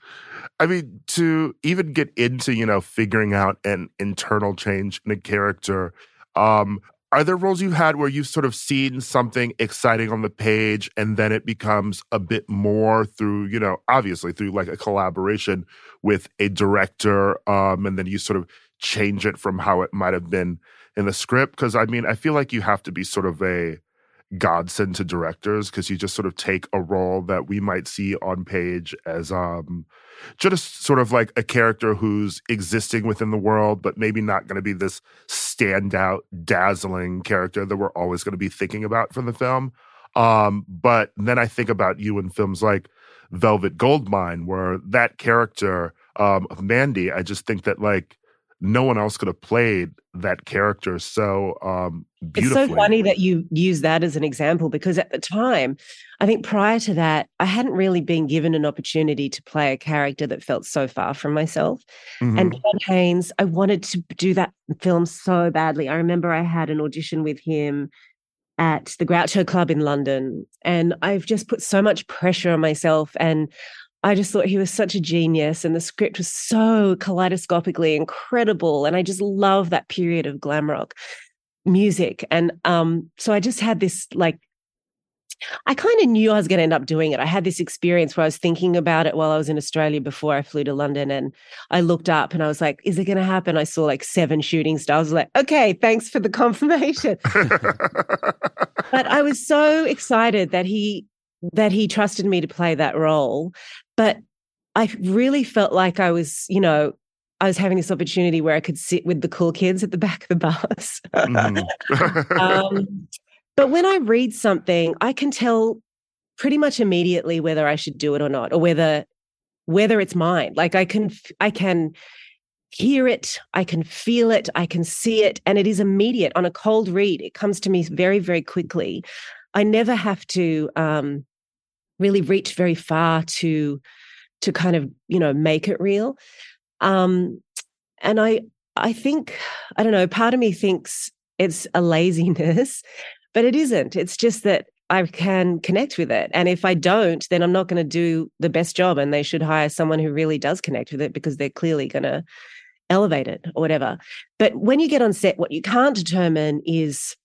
I mean, to even get into, you know, figuring out an internal change in a character, um, are there roles you've had where you've sort of seen something exciting on the page and then it becomes a bit more through you know obviously through like a collaboration with a director um and then you sort of change it from how it might have been in the script? Because I mean I feel like you have to be sort of a godsend to directors because you just sort of take a role that we might see on page as um just sort of like a character who's existing within the world but maybe not going to be this standout dazzling character that we're always going to be thinking about from the film. Um but then i think about you in films like velvet goldmine where that character um of mandy i just think that like no one else could have played that character so um beautifully. It's so funny that you use that as an example because at the time, I think prior to that, I hadn't really been given an opportunity to play a character that felt so far from myself. Mm-hmm. And Todd Haynes, I wanted to do that film so badly. I remember I had an audition with him at the Groucho Club in London, and I've just put so much pressure on myself and I just thought he was such a genius, and the script was so kaleidoscopically incredible. And I just love that period of glam rock music. And um, so I just had this like, I kind of knew I was going to end up doing it. I had this experience where I was thinking about it while I was in Australia before I flew to London. And I looked up and I was like, is it going to happen? I saw like seven shooting stars. I was like, okay, thanks for the confirmation. but I was so excited that he that he trusted me to play that role. But I really felt like I was, you know, I was having this opportunity where I could sit with the cool kids at the back of the bus. mm. um, but when I read something, I can tell pretty much immediately whether I should do it or not, or whether whether it's mine. Like I can, I can hear it, I can feel it, I can see it, and it is immediate on a cold read. It comes to me very, very quickly. I never have to um, really reach very far to to kind of you know make it real. Um and i i think i don't know part of me thinks it's a laziness but it isn't. It's just that i can connect with it. And if i don't then i'm not going to do the best job and they should hire someone who really does connect with it because they're clearly going to elevate it or whatever. But when you get on set what you can't determine is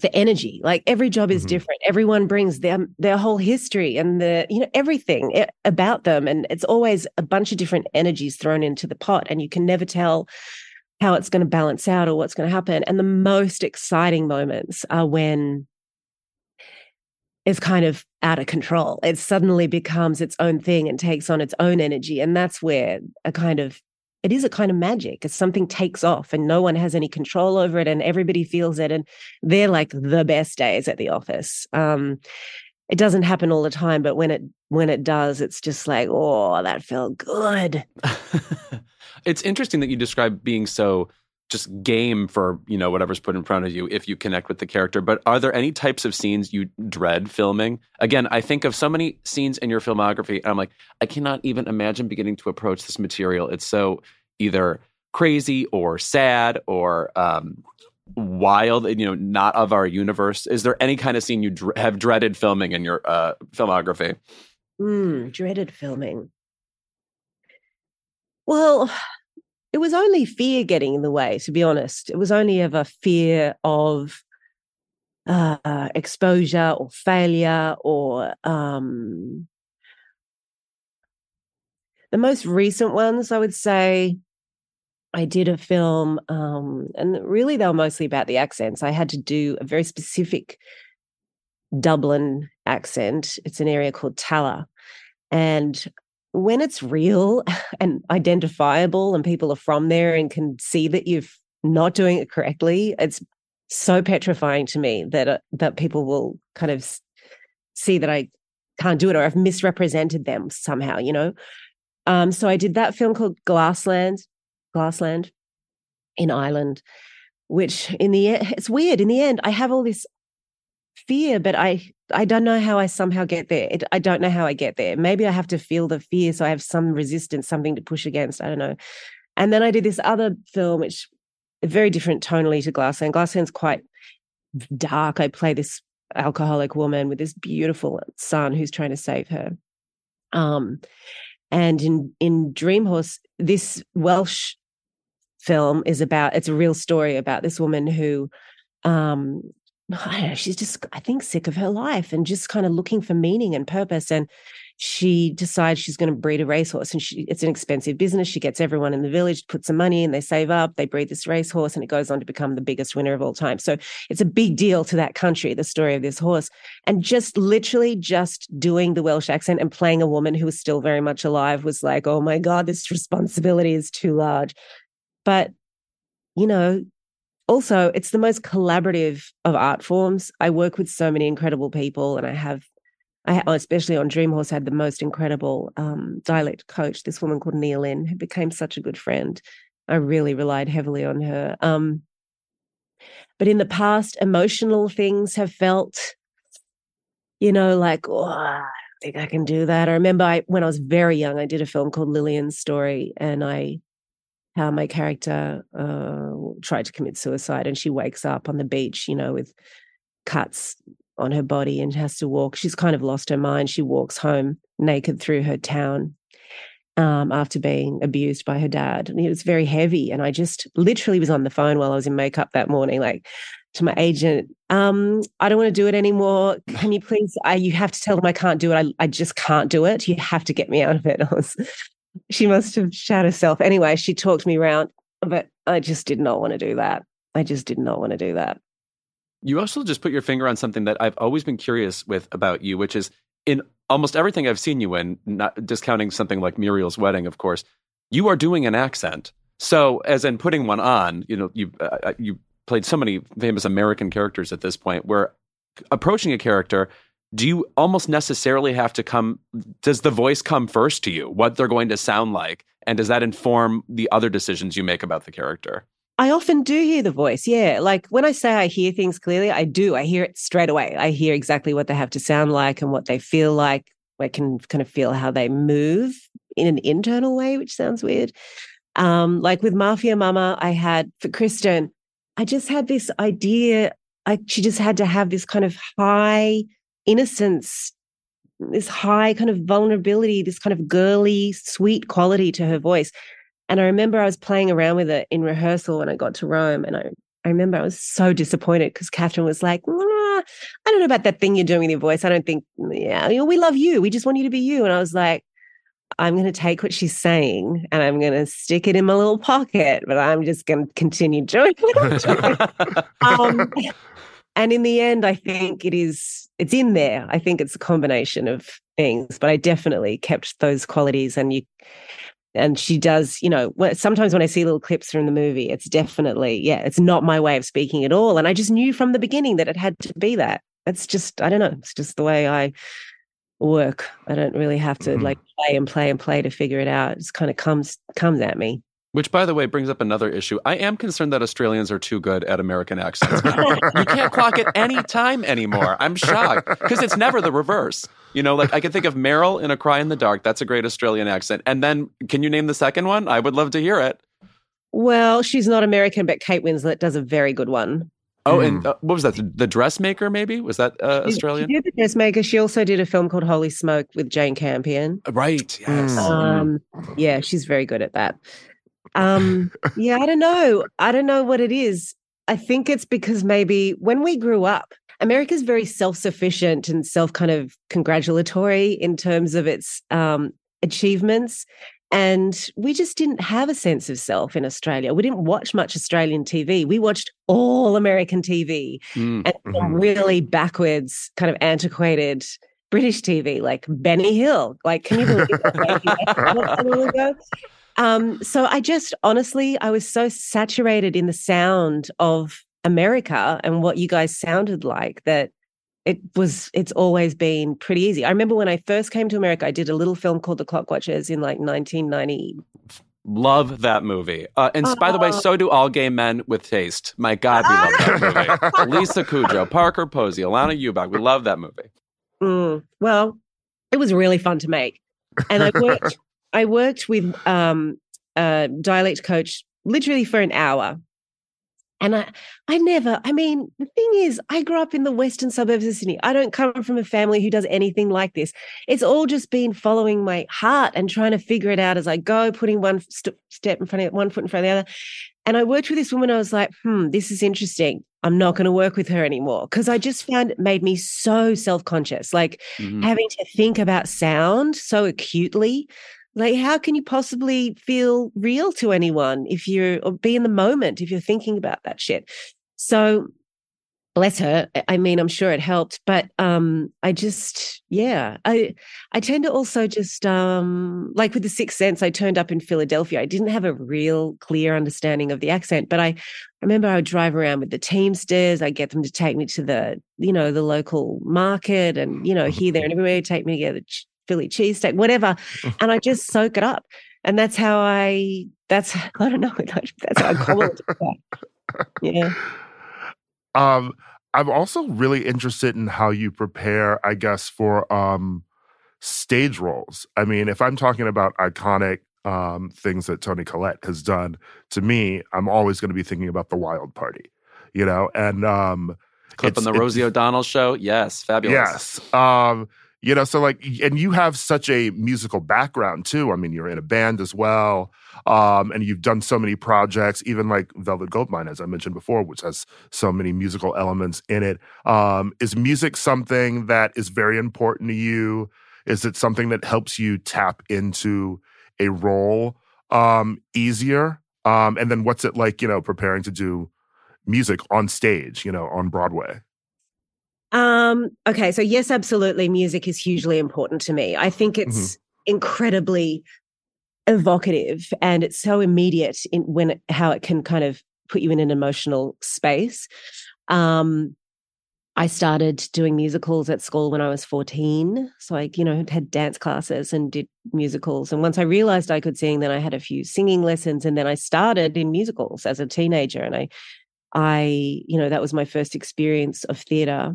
the energy like every job is mm-hmm. different. Everyone brings their their whole history and the you know everything about them. And it's always a bunch of different energies thrown into the pot and you can never tell how it's going to balance out or what's going to happen. And the most exciting moments are when it's kind of out of control. It suddenly becomes its own thing and takes on its own energy. And that's where a kind of it is a kind of magic. It's something takes off and no one has any control over it and everybody feels it. And they're like the best days at the office. Um, it doesn't happen all the time, but when it when it does, it's just like, oh, that felt good. it's interesting that you describe being so just game for you know whatever's put in front of you if you connect with the character. But are there any types of scenes you dread filming? Again i think of so many scenes in your filmography and i'm like i cannot even imagine beginning to approach this material. It's so either crazy or sad or um, wild you know not of our universe. Is there any kind of scene you dr- have dreaded filming in your uh, filmography? Mm, dreaded filming. Well it was only fear getting in the way, to be honest. It was only ever fear of uh, exposure or failure or um, the most recent ones, I would say. I did a film, um, and really they were mostly about the accents. I had to do a very specific Dublin accent. It's an area called Tallaght. And when it's real and identifiable and people are from there and can see that you're not doing it correctly, it's so petrifying to me that uh, that people will kind of see that I can't do it or I've misrepresented them somehow, you know. Um, so I did that film called Glassland, Glassland in Ireland, which in the end, it's weird. In the end, I have all this fear, but I I don't know how I somehow get there. It, I don't know how I get there. Maybe I have to feel the fear, so I have some resistance, something to push against. I don't know. And then I did this other film, which very different tonally to Glassland. Glassland's quite dark. I play this alcoholic woman with this beautiful son who's trying to save her. Um, and in in dream horse this Welsh film is about it's a real story about this woman who um I don't know, she's just, I think, sick of her life and just kind of looking for meaning and purpose. And she decides she's going to breed a racehorse and she it's an expensive business she gets everyone in the village to put some money in they save up they breed this racehorse and it goes on to become the biggest winner of all time so it's a big deal to that country the story of this horse and just literally just doing the welsh accent and playing a woman who was still very much alive was like oh my god this responsibility is too large but you know also it's the most collaborative of art forms i work with so many incredible people and i have I, especially on Dreamhorse, had the most incredible um, dialect coach, this woman called Nia Lynn, who became such a good friend. I really relied heavily on her. Um, but in the past, emotional things have felt, you know, like, oh, think I can do that. I remember I, when I was very young, I did a film called Lillian's Story, and I, how my character uh, tried to commit suicide, and she wakes up on the beach, you know, with cuts on her body and has to walk. She's kind of lost her mind. She walks home naked through her town um, after being abused by her dad. And it was very heavy. And I just literally was on the phone while I was in makeup that morning, like to my agent, um, I don't want to do it anymore. Can you please? I, you have to tell them I can't do it. I, I just can't do it. You have to get me out of it. Was, she must have shot herself. Anyway, she talked me around, but I just did not want to do that. I just did not want to do that. You also just put your finger on something that I've always been curious with about you, which is in almost everything I've seen you in, not discounting something like Muriel's Wedding, of course, you are doing an accent. So, as in putting one on, you know, you uh, uh you played so many famous American characters at this point. Where approaching a character, do you almost necessarily have to come? Does the voice come first to you? What they're going to sound like, and does that inform the other decisions you make about the character? I often do hear the voice. Yeah. Like when I say I hear things clearly, I do. I hear it straight away. I hear exactly what they have to sound like and what they feel like. I can kind of feel how they move in an internal way, which sounds weird. Um, like with Mafia Mamma, I had for Kristen, I just had this idea. I she just had to have this kind of high innocence, this high kind of vulnerability, this kind of girly, sweet quality to her voice. And I remember I was playing around with it in rehearsal when I got to Rome. And I, I remember I was so disappointed because Catherine was like, I don't know about that thing you're doing with your voice. I don't think, yeah, you know, we love you. We just want you to be you. And I was like, I'm going to take what she's saying and I'm going to stick it in my little pocket, but I'm just going to continue doing it. um, and in the end, I think it is, it's in there. I think it's a combination of things, but I definitely kept those qualities. And you, and she does you know sometimes when i see little clips from the movie it's definitely yeah it's not my way of speaking at all and i just knew from the beginning that it had to be that it's just i don't know it's just the way i work i don't really have to mm-hmm. like play and play and play to figure it out it just kind of comes comes at me which, by the way, brings up another issue. I am concerned that Australians are too good at American accents. you can't clock it any time anymore. I'm shocked because it's never the reverse. You know, like I can think of Meryl in A Cry in the Dark. That's a great Australian accent. And then, can you name the second one? I would love to hear it. Well, she's not American, but Kate Winslet does a very good one. Oh, mm. and hmm. uh, what was that? The, the, Dressmaker, maybe was that uh, Australian? She did the Dressmaker. She also did a film called Holy Smoke with Jane Campion. Right. Yes. Um, yeah, she's very good at that. Um, yeah, I don't know. I don't know what it is. I think it's because maybe when we grew up, America's very self-sufficient and self kind of congratulatory in terms of its um, achievements. And we just didn't have a sense of self in Australia. We didn't watch much Australian TV. We watched all American TV mm, and mm-hmm. really backwards, kind of antiquated British TV, like Benny Hill. Like, can you believe that? Um, so I just honestly, I was so saturated in the sound of America and what you guys sounded like that it was it's always been pretty easy. I remember when I first came to America, I did a little film called The Clock Watchers in like 1990. Love that movie. Uh, and by the way, oh. so do all gay men with taste. My God, we love that movie. Lisa Kudrow, Parker Posey, Alanna Ubach. We love that movie. Mm, well, it was really fun to make. And I worked I worked with um, a dialect coach literally for an hour. And I, I never, I mean, the thing is, I grew up in the western suburbs of Sydney. I don't come from a family who does anything like this. It's all just been following my heart and trying to figure it out as I go, putting one st- step in front of one foot in front of the other. And I worked with this woman. I was like, hmm, this is interesting. I'm not going to work with her anymore because I just found it made me so self conscious, like Mhm. having to think about sound so acutely. Like, how can you possibly feel real to anyone if you're or be in the moment if you're thinking about that shit? So, bless her. I- mean, I'm sure it helped, but um, I just, yeah, I, I tend to also just um, like with the Sixth Sense. I turned up in Philadelphia. I didn't have a real clear understanding of the accent, but I remember I would drive around with the Teamsters. I'd get them to take me to the, you know, the local market and, you know, here, there, and everywhere, take me to get ch- Philly cheesesteak, whatever. And I just soak it up. And that's how I, that's, I don't know, that's how I cobble it. Yeah. Um, I'm also really interested in how you prepare, I guess, for um stage roles. I mean, if I'm talking about iconic um things that Toni Collette has done to me, I'm always going to be thinking about the Wild Party, you know, and um Clip on the Rosie O'Donnell show. Yes, fabulous. Yes. Um, you know, so like, and you have such a musical background too. I mean, you're in a band as well. Um, and you've done so many projects, even like Velvet Goldmine, as I mentioned before, which has so many musical elements in it. Um, is music something that is very important to you? Is it something that helps you tap into a role um, easier? Um, and then what's it like, you know, preparing to do music on stage, you know, on Broadway? Um, okay, so yes, absolutely. Music is hugely important to me. I think it's incredibly evocative and it's so immediate in when it, how it can kind of put you in an emotional space. Um, I started doing musicals at school when I was 14. So I, you know, had dance classes and did musicals. And once I realized I could sing, then I had a few singing lessons. And then I started in musicals as a teenager. And I, I, you know, that was my first experience of theater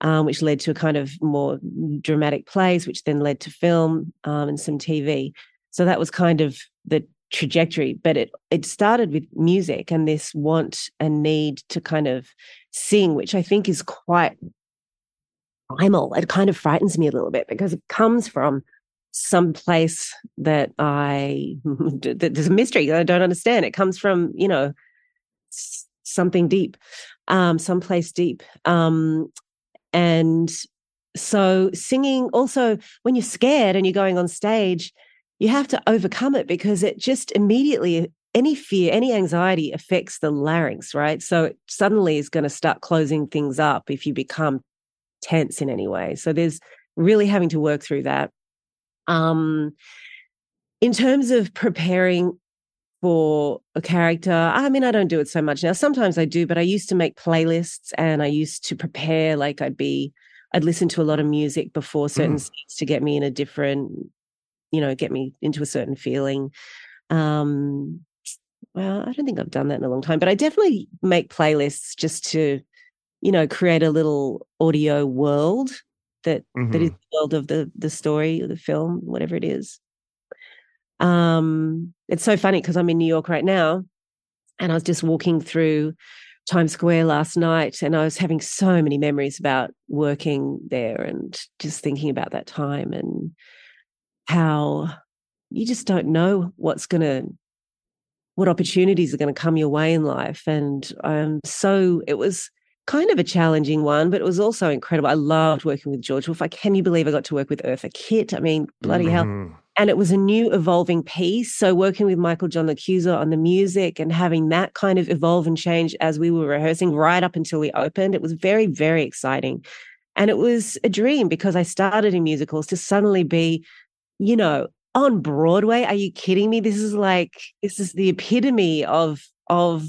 um, which led to a kind of more dramatic plays, which then led to film um, and some TV. So that was kind of the trajectory. But it it started with music and this want and need to kind of sing, which I think is quite primal. It kind of frightens me a little bit because it comes from some place that I there's a mystery that I don't understand. It comes from you know something deep, um, someplace deep. Um, and so singing also when you're scared and you're going on stage, you have to overcome it because it just immediately any fear, any anxiety affects the larynx, right? So it suddenly is going to start closing things up if you become tense in any way. So there's really having to work through that. Um, in terms of preparing for a character. I mean, I don't do it so much now. Sometimes I do, but I used to make playlists and I used to prepare. Like I'd be, I'd listen to a lot of music before certain Mm. scenes to get me in a different, you know, get me into a certain feeling. Um, well, I don't think I've done that in a long time, but I definitely make playlists just to, you know, create a little audio world that that is Mhm. the world of the the story or the film, whatever it is. Um, it's so funny because I'm in New York right now, and I was just walking through Times Square last night, and I was having so many memories about working there and just thinking about that time and how you just don't know what's going to what opportunities are going to come your way in life. And um so it was kind of a challenging one but it was also incredible. I loved working with george wolfe like can you believe i got to work with eartha kitt? I mean bloody hell. Mhm. And it was a new evolving piece. So working with Michael John LaChiusa on the music and having that kind of evolve and change as we were rehearsing right up until we opened, it was very, very exciting. And it was a dream because I started in musicals to suddenly be, you know, on Broadway. Are you kidding me? This is like this is the epitome of of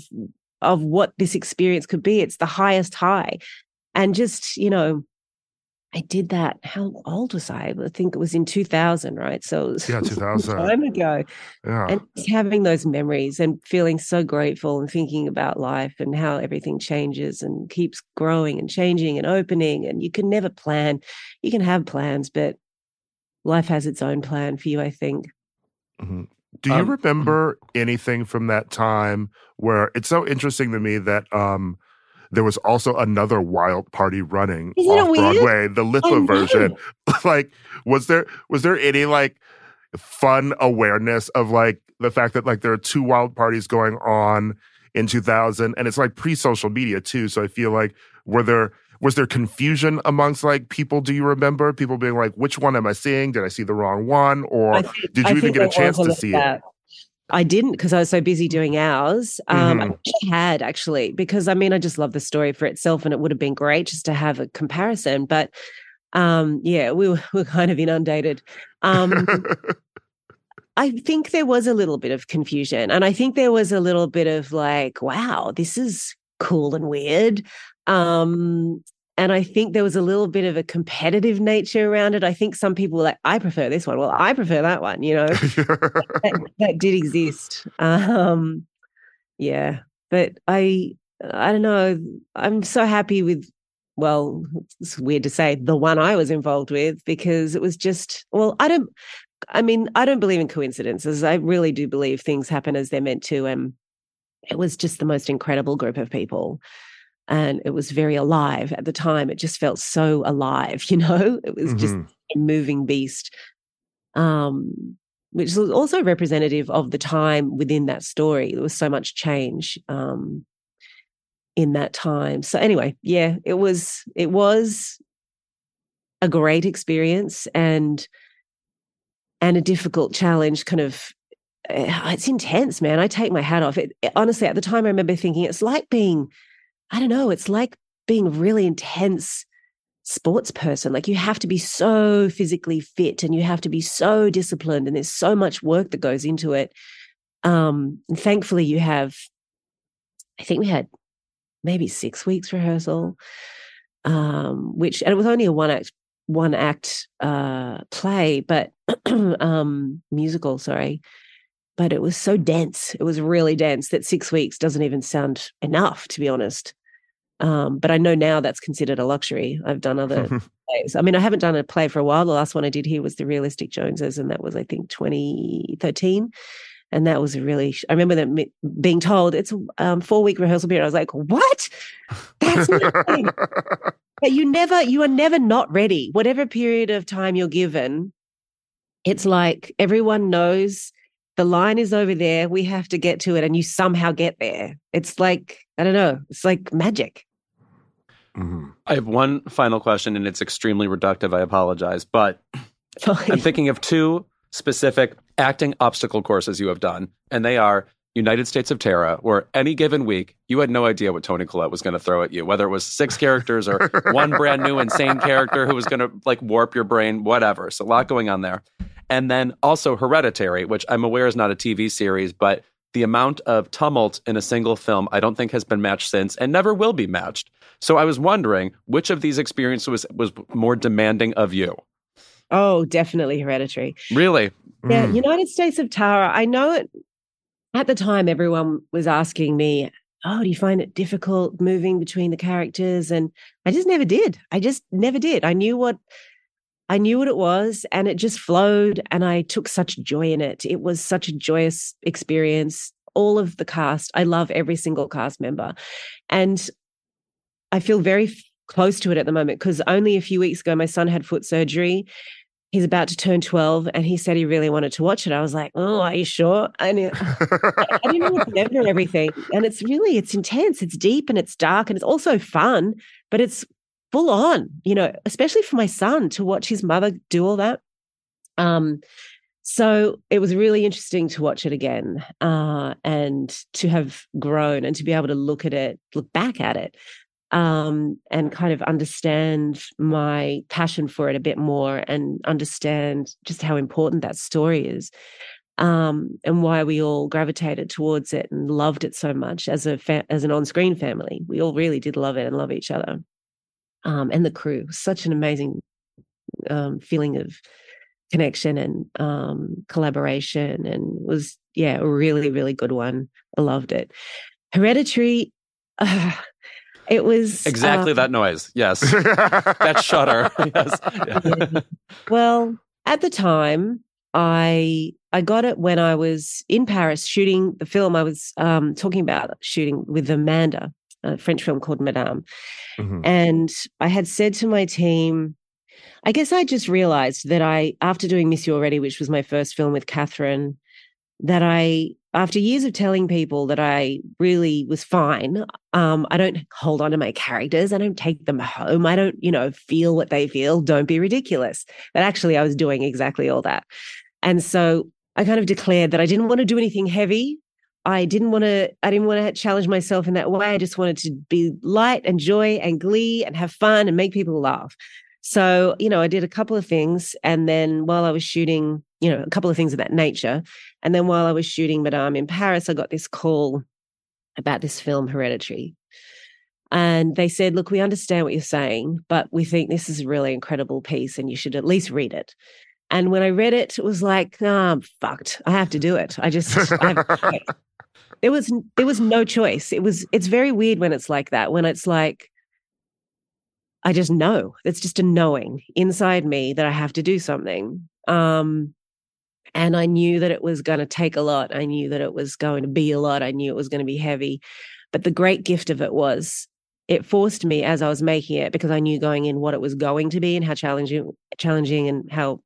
of what this experience could be. It's the highest high. And just, you know, I did that. How old was I? I think it was in 2000, right? So it was Yeah, a 2000. time ago. Yeah. And just having those memories and feeling so grateful and thinking about life and how everything changes and keeps growing and changing and opening. And you can never plan. You can have plans, but life has its own plan for you, I think. Mhm. Do you Um, remember anything from that time where it's so interesting to me that um there was also another wild party running Isn't off? Broadway, the Lippa know. version. like was there was there any like fun awareness of like the fact that like there are two wild parties going on in 2000 and it's like pre-social media too so i feel like were there was there confusion amongst like people do you remember people being like which one am i seeing did i see the wrong one or think, did you I even get a chance to see it I didn't because I was so busy doing ours. Um, mm-hmm. I had actually because I mean I just love the story for itself, and it would have been great just to have a comparison. But um, yeah, we were, we were kind of inundated. Um, I think there was a little bit of confusion, and I think there was a little bit of like, "Wow, this is cool and weird." Um, and I think there was a little bit of a competitive nature around it. I think some people were like, I prefer this one. Well, I prefer that one, you know, that, that, did exist. Um, yeah. But I, I don't know. I'm so happy with, well, it's weird to say the one I was involved with because it was just, well, I don't, I mean, I don't believe in coincidences. I really do believe things happen as they're meant to. And it was just the most incredible group of people and it was very alive at the time. It just felt so alive, you know. It was mm-hmm. just a moving beast, um, which was also representative of the time within that story. There was so much change um, in that time. So anyway, yeah, it was it was a great experience and and a difficult challenge. Kind of, eh, it's intense, man. I take my hat off. It, honestly, at the time, I remember thinking it's like being I don't know, it's like being really intense sports person. Like you have to be so physically fit and you have to be so disciplined, and there's so much work that goes into it. Um, thankfully, you have, I think we had maybe six weeks rehearsal, um, which, and it was only a one act, one act uh, play, but um, musical, sorry but it was so dense. It was really dense that six weeks doesn't even sound enough, to be honest. Um, but I know now that's considered a luxury. I've done other plays. I mean, I haven't done a play for a while. The last one I did here was the Realistic Joneses, and that was, I think, 2013. And that was really, I remember them being told it's a um, four week rehearsal period. I was like, what? That's nothing. but you never, you are never not ready. Whatever period of time you're given, it's like everyone knows the line is over there. We have to get to it. And you somehow get there. It's like, I don't know, it's like magic. Mm-hmm. I have one final question, and it's extremely reductive. I apologize, but I'm thinking of two specific acting obstacle courses you have done, and they are United States of Tara, where any given week you had no idea what Toni Collette was going to throw at you, whether it was six characters or one brand new insane character who was going to like warp your brain, whatever. So a lot going on there. And then also Hereditary, which I'm aware is not a TV series, but the amount of tumult in a single film I don't think has been matched since and never will be matched. So I was wondering which of these experiences was, was more demanding of you? Oh, definitely hereditary. Really? Yeah, mm. United States of Tara. I know it at the time everyone was asking me, Oh, do you find it difficult moving between the characters? And I just never did. I just never did. I knew what I knew what it was and it just flowed and I took such joy in it. It was such a joyous experience. All of the cast, I love every single cast member. And I feel very close to it at the moment because only a few weeks ago, my son had foot surgery. He's about to turn 12 and he said he really wanted to watch it. I was like, Oh, are you sure? I, knew, I didn't know what to remember everything. And it's really, it's intense, it's deep and it's dark and it's also fun, but it's full on, you know, especially for my son to watch his mother do all that. Um, so it was really interesting to watch it again uh, and to have grown and to be able to look at it, look back at it, um, and kind of understand my passion for it a bit more and understand just how important that story is. Um, and why we all gravitated towards it and loved it so much as a fa- as an on-screen family. We all really did love it and love each other um, and the crew. Such an amazing um, feeling of connection and um, collaboration, and was yeah a really really good one. I loved it. Hereditary. Uh, it was exactly uh, that noise. Yes, that shudder. yes. Yeah. Well, at the time, I I got it when I was in Paris shooting the film I was um, talking about shooting with Amanda, a French film called Madame. Mm-hmm. And I had said to my team, I guess I just realized that I, after doing Miss You Already, which was my first film with Catherine, that I, after years of telling people that I really was fine, um, I don't hold on to my characters. I don't take them home. I don't, you know, feel what they feel. Don't be ridiculous. That actually I was doing exactly all that. And so I kind of declared that I didn't want to do anything heavy. I didn't want to, I didn't want to challenge myself in that way. I just wanted to be light and joy and glee and have fun and make people laugh. So, you know, I did a couple of things. And then while I was shooting, you know, a couple of things of that nature. And then while I was shooting Madame in Paris, I got this call about this film, Hereditary. And they said, look, we understand what you're saying, but we think this is a really incredible piece and you should at least read it. And when I read it, it was like, oh, I'm fucked. I have to do it. I just, I there was, there was no choice. It was, it's very weird when it's like that, when it's like, I just know. It's just a knowing inside me that I have to do something. Um, and I knew that it was going to take a lot. I knew that it was going to be a lot. I knew it was going to be heavy. But the great gift of it was it forced me as I was making it because I knew going in what it was going to be and how challenging, challenging and how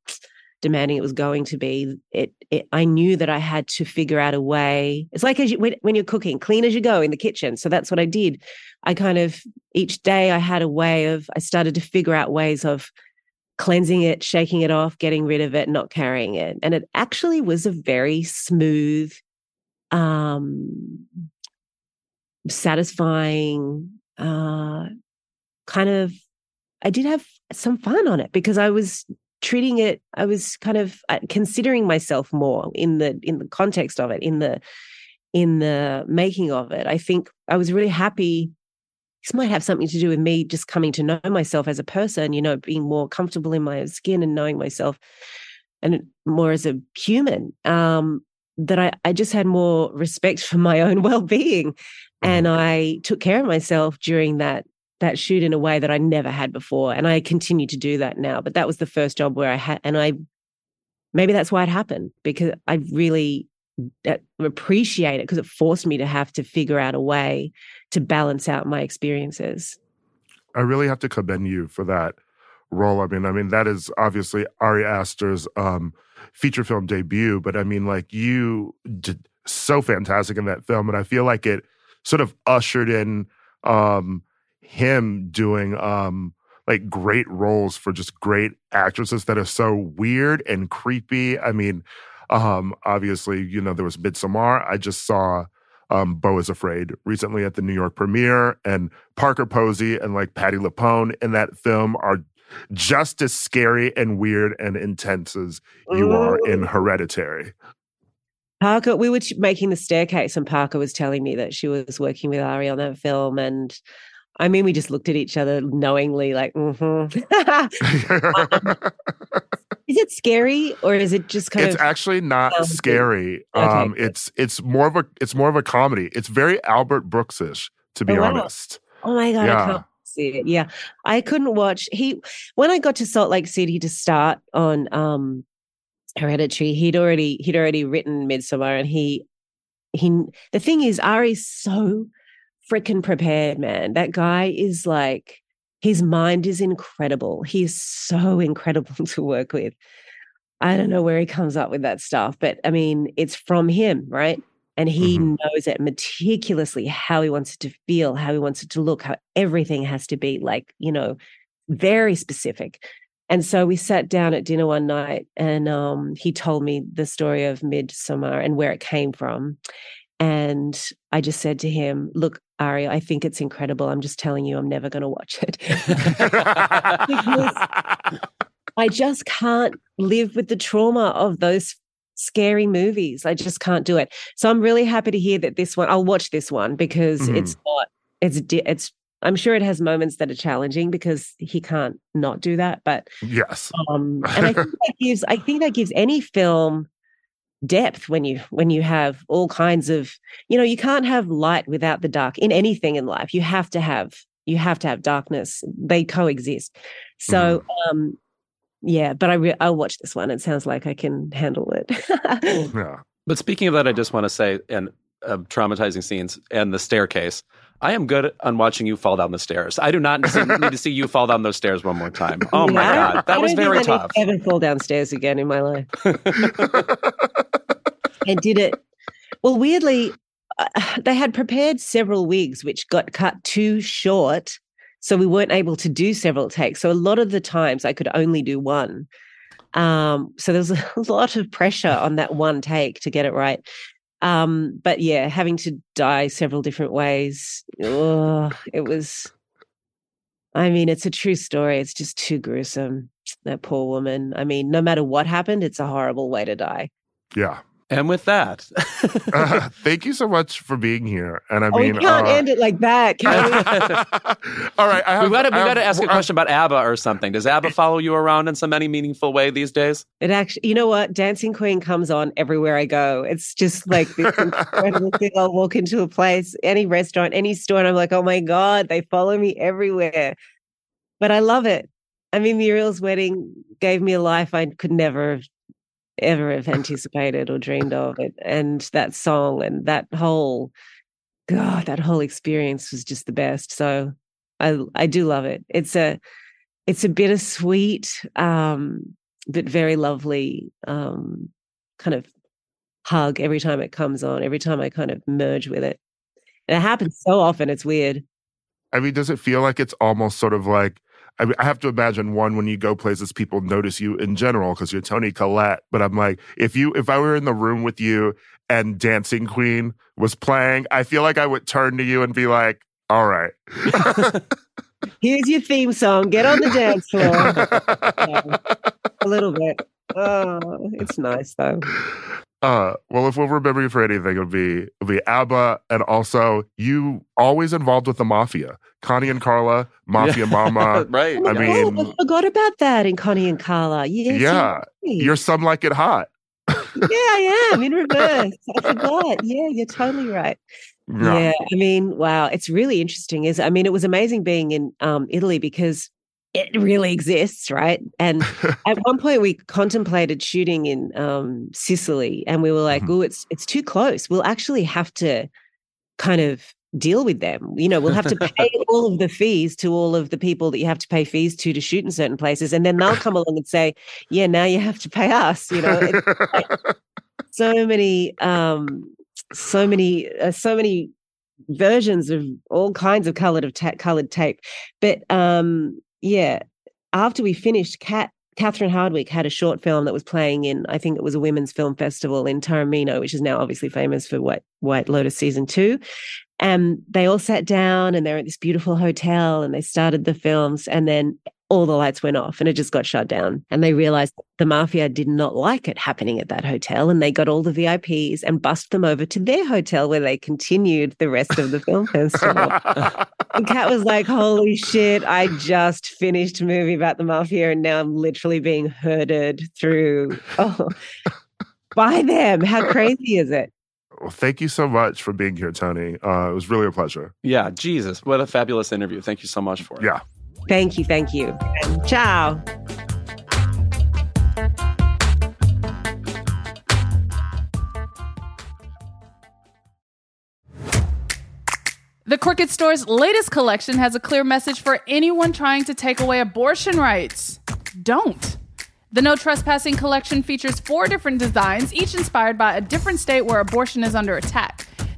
demanding it was going to be. It, it I knew that I had to figure out a way. It's like as you, when, when you're cooking, clean as you go in the kitchen. So that's what I did. I kind of each day I had a way of I started to figure out ways of cleansing it, shaking it off, getting rid of it, not carrying it. And it actually was a very smooth, um, satisfying, uh, kind of, I did have some fun on it because I was treating it, I was kind of uh, considering myself more in the, in the context of it, in the, in the making of it. I think I was really happy this might have something to do with me just coming to know myself as a person, you know, being more comfortable in my own skin and knowing myself and more as a human. Um, that I, I just had more respect for my own well-being. And mm-hmm. I took care of myself during that that shoot in a way that I never had before. And I continue to do that now. But that was the first job where I had and I maybe that's why it happened, because I really appreciate it because it forced me to have to figure out a way to balance out my experiences. I really have to commend you for that role. I mean, I mean that is obviously Ari Aster's um, feature film debut, but I mean, like you did so fantastic in that film, and I feel like it sort of ushered in um, him doing um, like great roles for just great actresses that are so weird and creepy. I mean, um, obviously, you know, there was Midsommar. I just saw um, Beau is Afraid recently at the New York premiere, and Parker Posey and like Patti LuPone in that film are just as scary and weird and intense as you are in Hereditary. Parker, we were making the staircase, and Parker was telling me that she was working with Ari on that film, and I mean, we just looked at each other knowingly, like, mm-hmm. um, is it scary or is it just kind it's of? It's actually not um, scary. Okay, um, it's it's more of a it's more of a comedy. It's very Albert Brooksish, to be oh, wow. honest. Oh my god! Yeah. I can't see it. Yeah, I couldn't watch. He when I got to Salt Lake City to start on um Hereditary, he'd already he'd already written Midsommar, and he he. The thing is, Ari's so freaking prepared, man. That guy is like, his mind is incredible. He's so incredible to work with. I don't know where he comes up with that stuff, but I mean, it's from him, right? And he mm-hmm. knows it meticulously how he wants it to feel, how he wants it to look, how everything has to be like, you know, very specific. And so we sat down at dinner one night and um, he told me the story of Midsommar and where it came from. And I just said to him, Look, Ari, I think it's incredible. I'm just telling you, I'm never going to watch it. I just can't live with the trauma of those scary movies. I just can't do it. So I'm really happy to hear that this one, I'll watch this one because mm-hmm. it's not, it's, it's, I'm sure it has moments that are challenging because he can't not do that. But yes. Um, and I think that gives, I think that gives any film depth when you when you have all kinds of you know you can't have light without the dark in anything in life you have to have you have to have darkness they coexist so mm-hmm. um yeah but i re- i'll watch this one it sounds like i can handle it yeah but speaking of that i just want to say and uh, traumatizing scenes and the staircase I am good on watching you fall down the stairs. I do not need to see you fall down those stairs one more time. Oh my god, that was very tough. I never fall downstairs again in my life. and did it. Well, weirdly, uh, they had prepared several wigs which got cut too short. So we weren't able to do several takes. So a lot of the times I could only do one. Um, so there was a lot of pressure on that one take to get it right. Um, but yeah, having to die several different ways, ugh, it was. I mean, it's a true story. It's just too gruesome. That poor woman. I mean, no matter what happened, it's a horrible way to die. Yeah. And with that, uh, thank you so much for being here. And I oh, mean, we can't uh, end it like that. Can we? all right, I have, we got to we got to ask a question about ABBA or something. Does ABBA follow you around in some any meaningful way these days? It actually, you know what? Dancing Queen comes on everywhere I go. It's just like this incredible thing. I'll walk into a place, any restaurant, any store, and I'm like, oh my God, they follow me everywhere. But I love it. I mean, Muriel's wedding gave me a life I could never have ever have anticipated or dreamed of it. And that song and that whole God, that whole experience was just the best. So I I do love it. It's a it's a bittersweet, um, but very lovely um kind of hug every time it comes on, every time I kind of merge with it. And it happens so often, it's weird. I mean, does it feel like it's almost sort of like? I, mean, I have to imagine one when you go places, people notice you in general because you're Toni Collette. But I'm like, if you, if I were in the room with you and Dancing Queen was playing, I feel like I would turn to you and be like, "All right." Here's your theme song. Get on the dance floor. a little bit. Oh, it's nice though. Uh, well, if we'll remember you for anything, it'll be it'll be ABBA, and also you always involved with the mafia, Connie and Carla, Mafia Mamma. right. Oh, I mean- I forgot about that in Connie and Carla. Yes, Yeah, you're. You're some like it hot. yeah, I am in reverse. I forgot. Yeah, you're totally right. Yeah. I mean, wow, it's really interesting. Is I mean, it was amazing being in um, Italy because it really exists, right? And at one point, we contemplated shooting in um, Sicily, and we were like. "Oh, it's it's too close. We'll actually have to kind of." deal with them you know we'll have to pay all of the fees to all of the people that you have to pay fees to to shoot in certain places and then they'll come along and say yeah now you have to pay us you know It's so many um so many uh, so many versions of all kinds of colored of ta- colored tape but um yeah after we finished cat Catherine Hardwicke had a short film that was playing in, I think it was a women's film festival in Taormina, which is now obviously famous for White, White Lotus season two. And they all sat down and they're at this beautiful hotel and they started the films. And then all the lights went off and it just got shut down. And they realized the mafia did not like it happening at that hotel. And they got all the VIPs and bussed them over to their hotel where they continued the rest of the film festival. And Kat was like, Holy shit, I just finished a movie about the mafia and now I'm literally being herded through oh, by them. How crazy is it? well, thank you so much for being here, Toni. Uh, it was really a pleasure. Yeah, Jesus, what a fabulous interview. Thank you so much for it. Yeah. Thank you. Thank you. Ciao. The Crooked Store's latest collection has a clear message for anyone trying to take away abortion rights. Don't. The No Trespassing collection features four different designs, each inspired by a different state where abortion is under attack.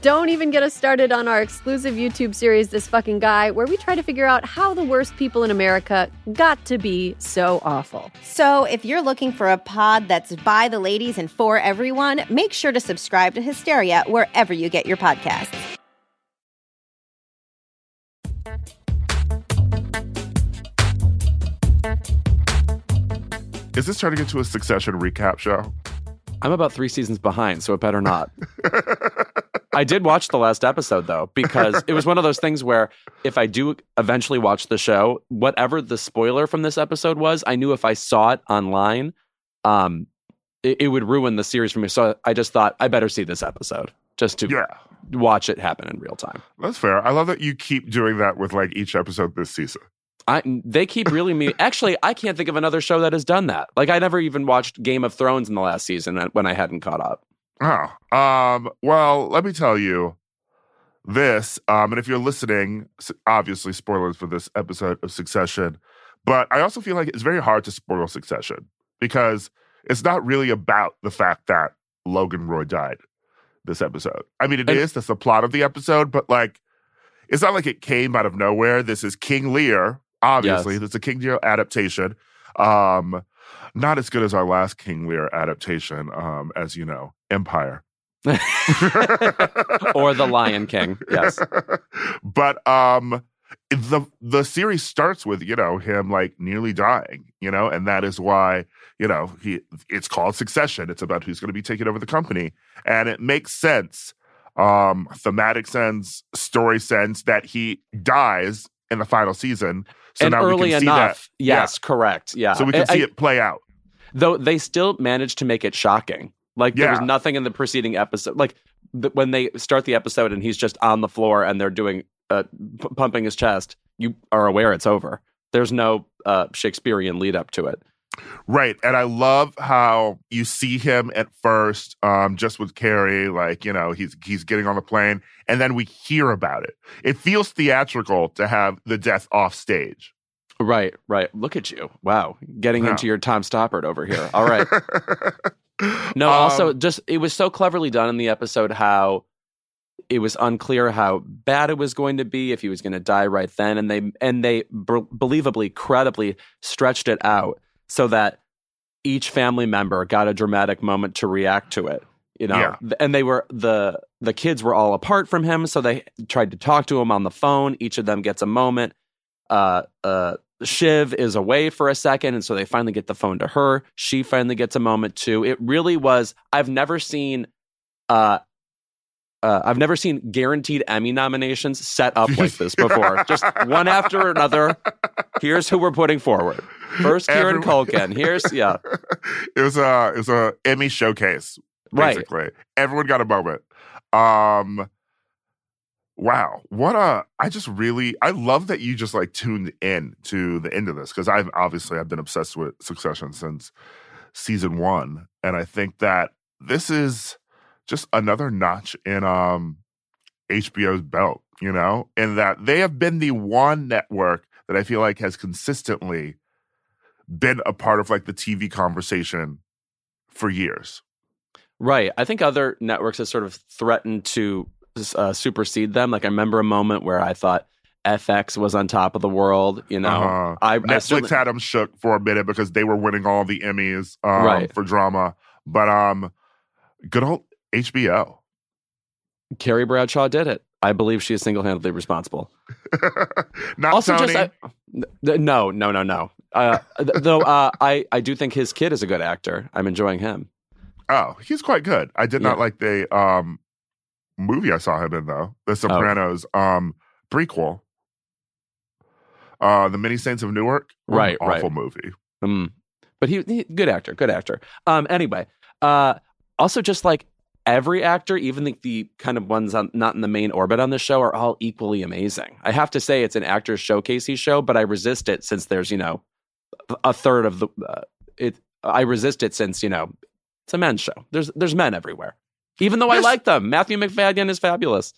Don't even get us started on our exclusive YouTube series, This Fucking Guy, where we try to figure out how the worst people in America got to be so awful. So, if you're looking for a pod that's by the ladies and for everyone, make sure to subscribe to Hysteria wherever you get your podcasts. Is this turning into a succession recap show? I'm about three seasons behind, so it better not. I did watch the last episode though, because it was one of those things where if I do eventually watch the show, whatever the spoiler from this episode was, I knew if I saw it online, um, it, it would ruin the series for me. So I just thought I better see this episode just to Yeah, watch it happen in real time. that's fair. I love that you keep doing that with like each episode this season. I they keep reeling me. Actually, I can't think of another show that has done that. Like I never even watched Game of Thrones in the last season when I hadn't caught up. Oh, um, well, let me tell you this. Um, and if you're listening, obviously spoilers for this episode of Succession, but I also feel like it's very hard to spoil Succession because it's not really about the fact that Logan Roy died this episode. I mean, it is And- that's the plot of the episode, but like, it's not like it came out of nowhere. This is King Lear, obviously. Yes. It's a King Lear adaptation. Um, not as good as our last King Lear adaptation, um, as you know, Empire. or The Lion King. Yes. but um the the series starts with, you know, him like nearly dying, you know, and that is why, you know, he it's called Succession. It's about who's going to be taking over the company. And it makes sense, um, thematic sense, story sense that he dies in the final season. So and now we early can see enough. that. Yes, correct. Yeah. Yeah. So we can I- see I- it play out. Though they still managed to make it shocking. Like there was nothing in the preceding episode. Like th- when they start the episode and he's just on the floor and they're doing uh, p- pumping his chest, you are aware it's over. There's no uh, Shakespearean lead up to it. Right. And I love how you see him at first, um, just with Carrie, like, you know, he's he's getting on the plane, and then we hear about it. It feels theatrical to have the death off stage. Right, right. Look at you. Wow. Getting into your Tom Stoppard over here. All right. No, Um, also just it was so cleverly done in the episode how it was unclear how bad it was going to be if he was going to die right then and they and they b- believably credibly stretched it out so that each family member got a dramatic moment to react to it you know Yeah. and they were the the kids were all apart from him so they tried to talk to him on the phone each of them gets a moment uh uh Shiv is away for a second, and so they finally get the phone to her. She finally gets a moment too. It really was. I've never seen, uh, uh, I've never seen guaranteed Emmy nominations set up like this before. Just one after another. Here's who we're putting forward. First, Kieran Everyone- Culkin. Here's yeah, it was a it was a Emmy showcase, right. basically. Everyone got a moment. Um wow. What a I just really I love that you just like tuned in to the end of this because I've obviously I've been obsessed with Succession since season one. And I think that this is just another notch in um HBO's belt, you know, in that they have been the one network that I feel like has consistently been a part of like the TV conversation for years. Right. I think other networks have sort of threatened to uh, supersede them. Like I remember a moment where I thought FX was on top of the world. You know, Uh-huh. I, I Netflix certainly- had them shook for a minute because they were winning all the Emmys um, Right. for drama. But um, good old HBO. Carrie Bradshaw did it. I believe she is single handedly responsible. Not also, Tony. just I, no, no, no, no. Uh, th- though uh, I, I do think his kid is a good actor. I'm enjoying him. oh, he's quite good. I did not like the um movie I saw him in though, The Sopranos um prequel. Uh, the Many Saints of Newark. Right, right. awful movie. Mm. But he, he, good actor, good actor. Um, anyway, uh, also just like every actor, even the, the kind of ones on, not in the main orbit on the show, are all equally amazing. I have to say, it's an actors showcasey show, but I resist it since there's you know a third of the uh, it. I resist it since you know it's a men's show. There's there's men everywhere. Even though I like them, Matthew Macfadyen is fabulous.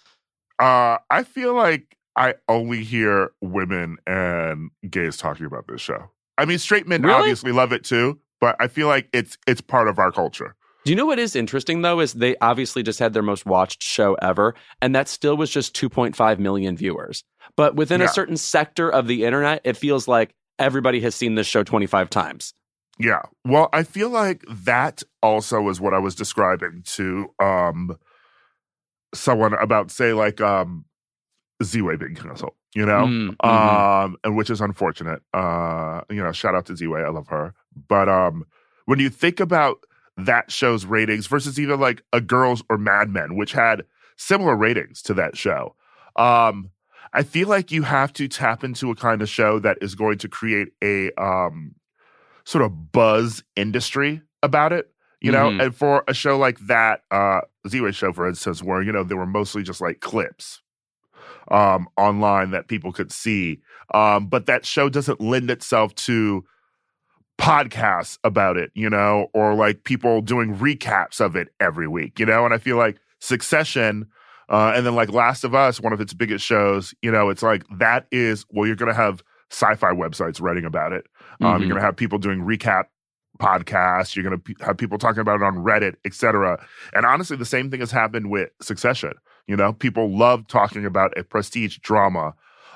Uh, I feel like I only hear women and gays talking about this show. I mean, straight men Really? obviously love it too, but I feel like it's it's part of our culture. Do you know what is interesting though? Is they obviously just had their most watched show ever, and that still was just 2.5 million viewers. But within Yeah. a certain sector of the internet, it feels like everybody has seen this show 25 times. Yeah. Well, I feel like that also is what I was describing to um someone about say like um Ziwe being canceled, you know? Mm, mhm. Um and which is unfortunate. Uh you know, shout out to Ziwe, I love her. But um when you think about that show's ratings versus even like a Girls or Mad Men, which had similar ratings to that show. Um I feel like you have to tap into a kind of show that is going to create a um sort of buzz industry about it, you know? Mhm. And for a show like that, uh Ziwe show, for instance, where, you know, there were mostly just like clips um online that people could see. Um, but that show doesn't lend itself to podcasts about it, you know, or like people doing recaps of it every week, you know? And I feel like Succession uh, and then like Last of Us, one of its biggest shows, you know, it's like that is well, you're gonna have sci-fi websites writing about it. Um, Mhm. You're gonna have people doing recap podcasts. You're gonna pe- have people talking about it on Reddit, etc. And honestly, the same thing has happened with Succession. You know, people love talking about a prestige drama.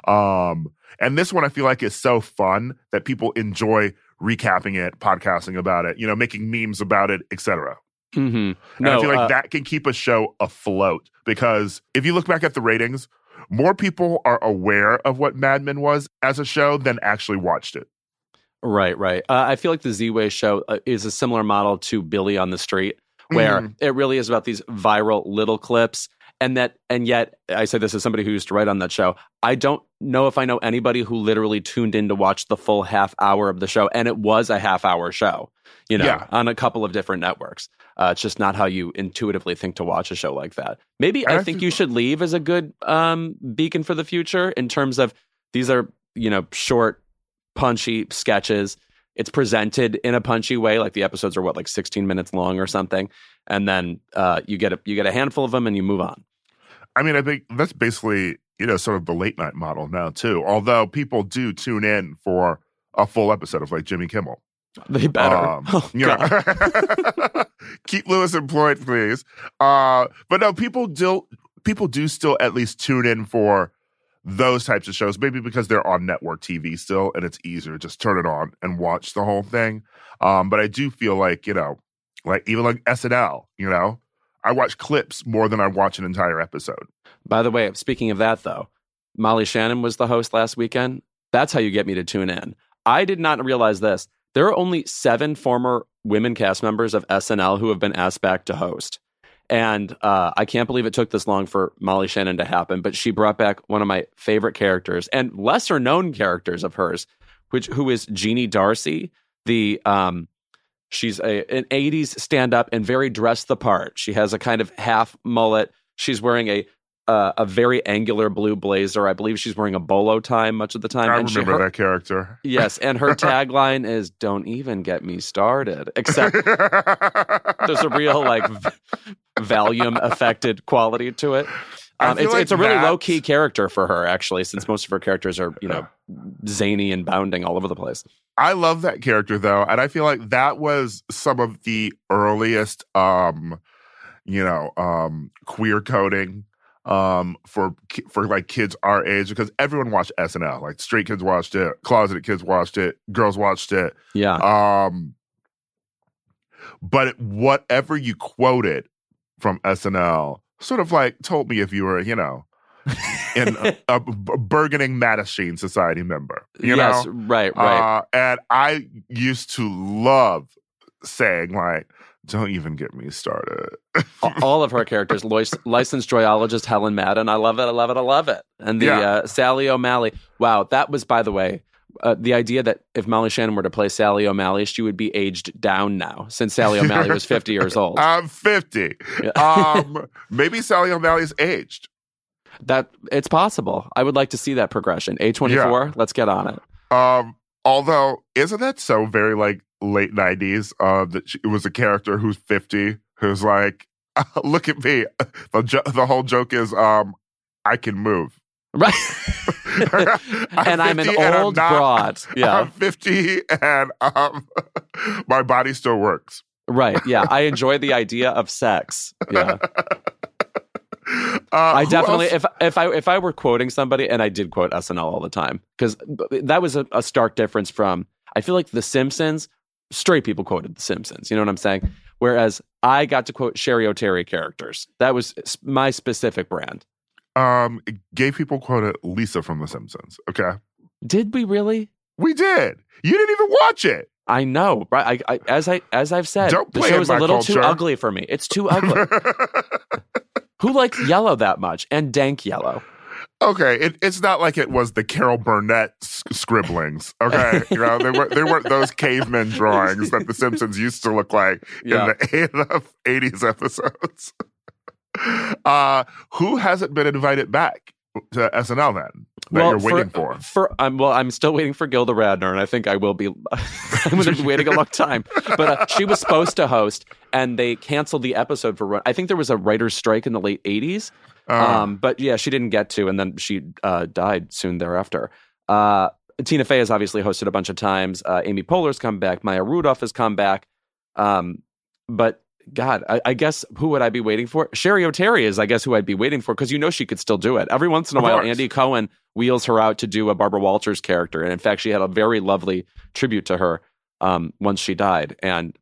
Um, and this one I feel like is so fun that people enjoy recapping it, podcasting about it, you know, making memes about it, etc. Mhm. And I feel like uh, that can keep a show afloat because if you look back at the ratings, more people are aware of what Mad Men was as a show than actually watched it. Right, right. Uh, I feel like the Ziwe show uh, is a similar model to Billy on the Street, where Mhm. it really is about these viral little clips. And that, and yet, I say this as somebody who used to write on that show. I don't know if I know anybody who literally tuned in to watch the full half hour of the show, and it was a half hour show, you know, Yeah. on a couple of different networks. Uh, it's just not how you intuitively think to watch a show like that. Maybe I I think think- you should leave as a good um, beacon for the future in terms of these are you know short, punchy sketches. It's presented in a punchy way, like the episodes are what like 16 minutes long or something, and then uh, you get a you get a handful of them and you move on. I mean, I think that's basically, you know, sort of the late night model now, too. Although people do tune in for a full episode of like Jimmy Kimmel. They better. Um, Oh, you know, keep Louis employed, please. Uh, but no, people do people do still at least tune in for those types of shows, maybe because they're on network TV still, and it's easier to just turn it on and watch the whole thing. Um, but I do feel like you know, like even like SNL, you know, I watch clips more than I watch an entire episode. By the way, speaking of that, though, Molly Shannon was the host last weekend. That's how you get me to tune in. I did not realize this. There are only seven former women cast members of SNL who have been asked back to host. And uh, I can't believe it took this long for Molly Shannon to happen, but she brought back one of my favorite characters and lesser known characters of hers, which who is Jeannie Darcy, the um, She's a, an 80s stand up and very dressed the part. She has a kind of half mullet. She's wearing a uh, a very angular blue blazer. I believe she's wearing a bolo tie much of the time. I and she- remember her- that character. Yes, and her tagline is "Don't even get me started." Except there's a real like v- Valium affected quality to it. Um, it's like it's a really low key character for her actually, since most of her characters are you know zany and bounding all over the place. I love that character though, and I feel like that was some of the earliest, um, you know, um, queer coding um for for like kids our age because everyone watched SNL like straight kids watched it closeted kids watched it girls watched it. Yeah, um but whatever you quoted from SNL sort of like told me if you were you know in a, a burgeoning Mattachine society member you yes, know right, right. uh, and I used to love saying like, "Don't even get me started." All of her characters, lic- licensed joyologist Helen Madden. I love it. I love it. I love it. And the Yeah. uh, Sally O'Malley. Wow, that was, by the way, uh, the idea that if Molly Shannon were to play Sally O'Malley, she would be aged down now, since Sally O'Malley was fifty years old. I'm 50. Yeah. Um, maybe Sally O'Malley's aged. that it's possible. I would like to see that progression. A twenty four. Let's get on it. Um, although, isn't that so very like late 90s? Uh, that she, it was a character who's 50 who's like, "Look at me." The jo- the whole joke is, um, I can move. Right. I'm and I'm an 50 and I'm old not- broad. Yeah. I'm 50 and um, my body still works. Right. Yeah. I enjoy the idea of sex. Yeah. Uh, I definitely, if if I if I were quoting somebody, and I did quote SNL all the time, because that was a, a stark difference from. I feel like The Simpsons, straight people quoted The Simpsons. You know what I'm saying? Whereas I got to quote Cheri Oteri characters. That was my specific brand. Um, gay people quoted Lisa from The Simpsons. Okay, Did we really? we did. You didn't even watch it. I know, right? I, I as I as I've said, Don't the show is a little too ugly for me. It's too ugly. Who likes yellow that much and dank yellow? okay, it, it's not like it was the Carol Burnett scribblings. Okay, you know they were they weren't those caveman drawings that The Simpsons used to look like Yeah. in the 80s episodes. Uh, who hasn't been invited back to SNL then that you're waiting for? For um, well, I'm still waiting for Gilda Radner, and I think I will be. I'm going to be waiting a long time. But uh, she was supposed to host, and they canceled the episode for. I think there was a writer's strike in the late '80s. Uh, Um, but yeah, she didn't get to, and then she uh, died soon thereafter. Uh, Tina Fey has obviously hosted a bunch of times. Uh, Amy Poehler's come back. Maya Rudolph has come back. Um, but God, I, I guess who would I be waiting for? Cheri Oteri is, I guess, who I'd be waiting for because you know she could still do it. Every once in a Of while, course. Andy Cohen wheels her out to do a Barbara Walters character, and in fact, she had a very lovely tribute to her um, once she died. And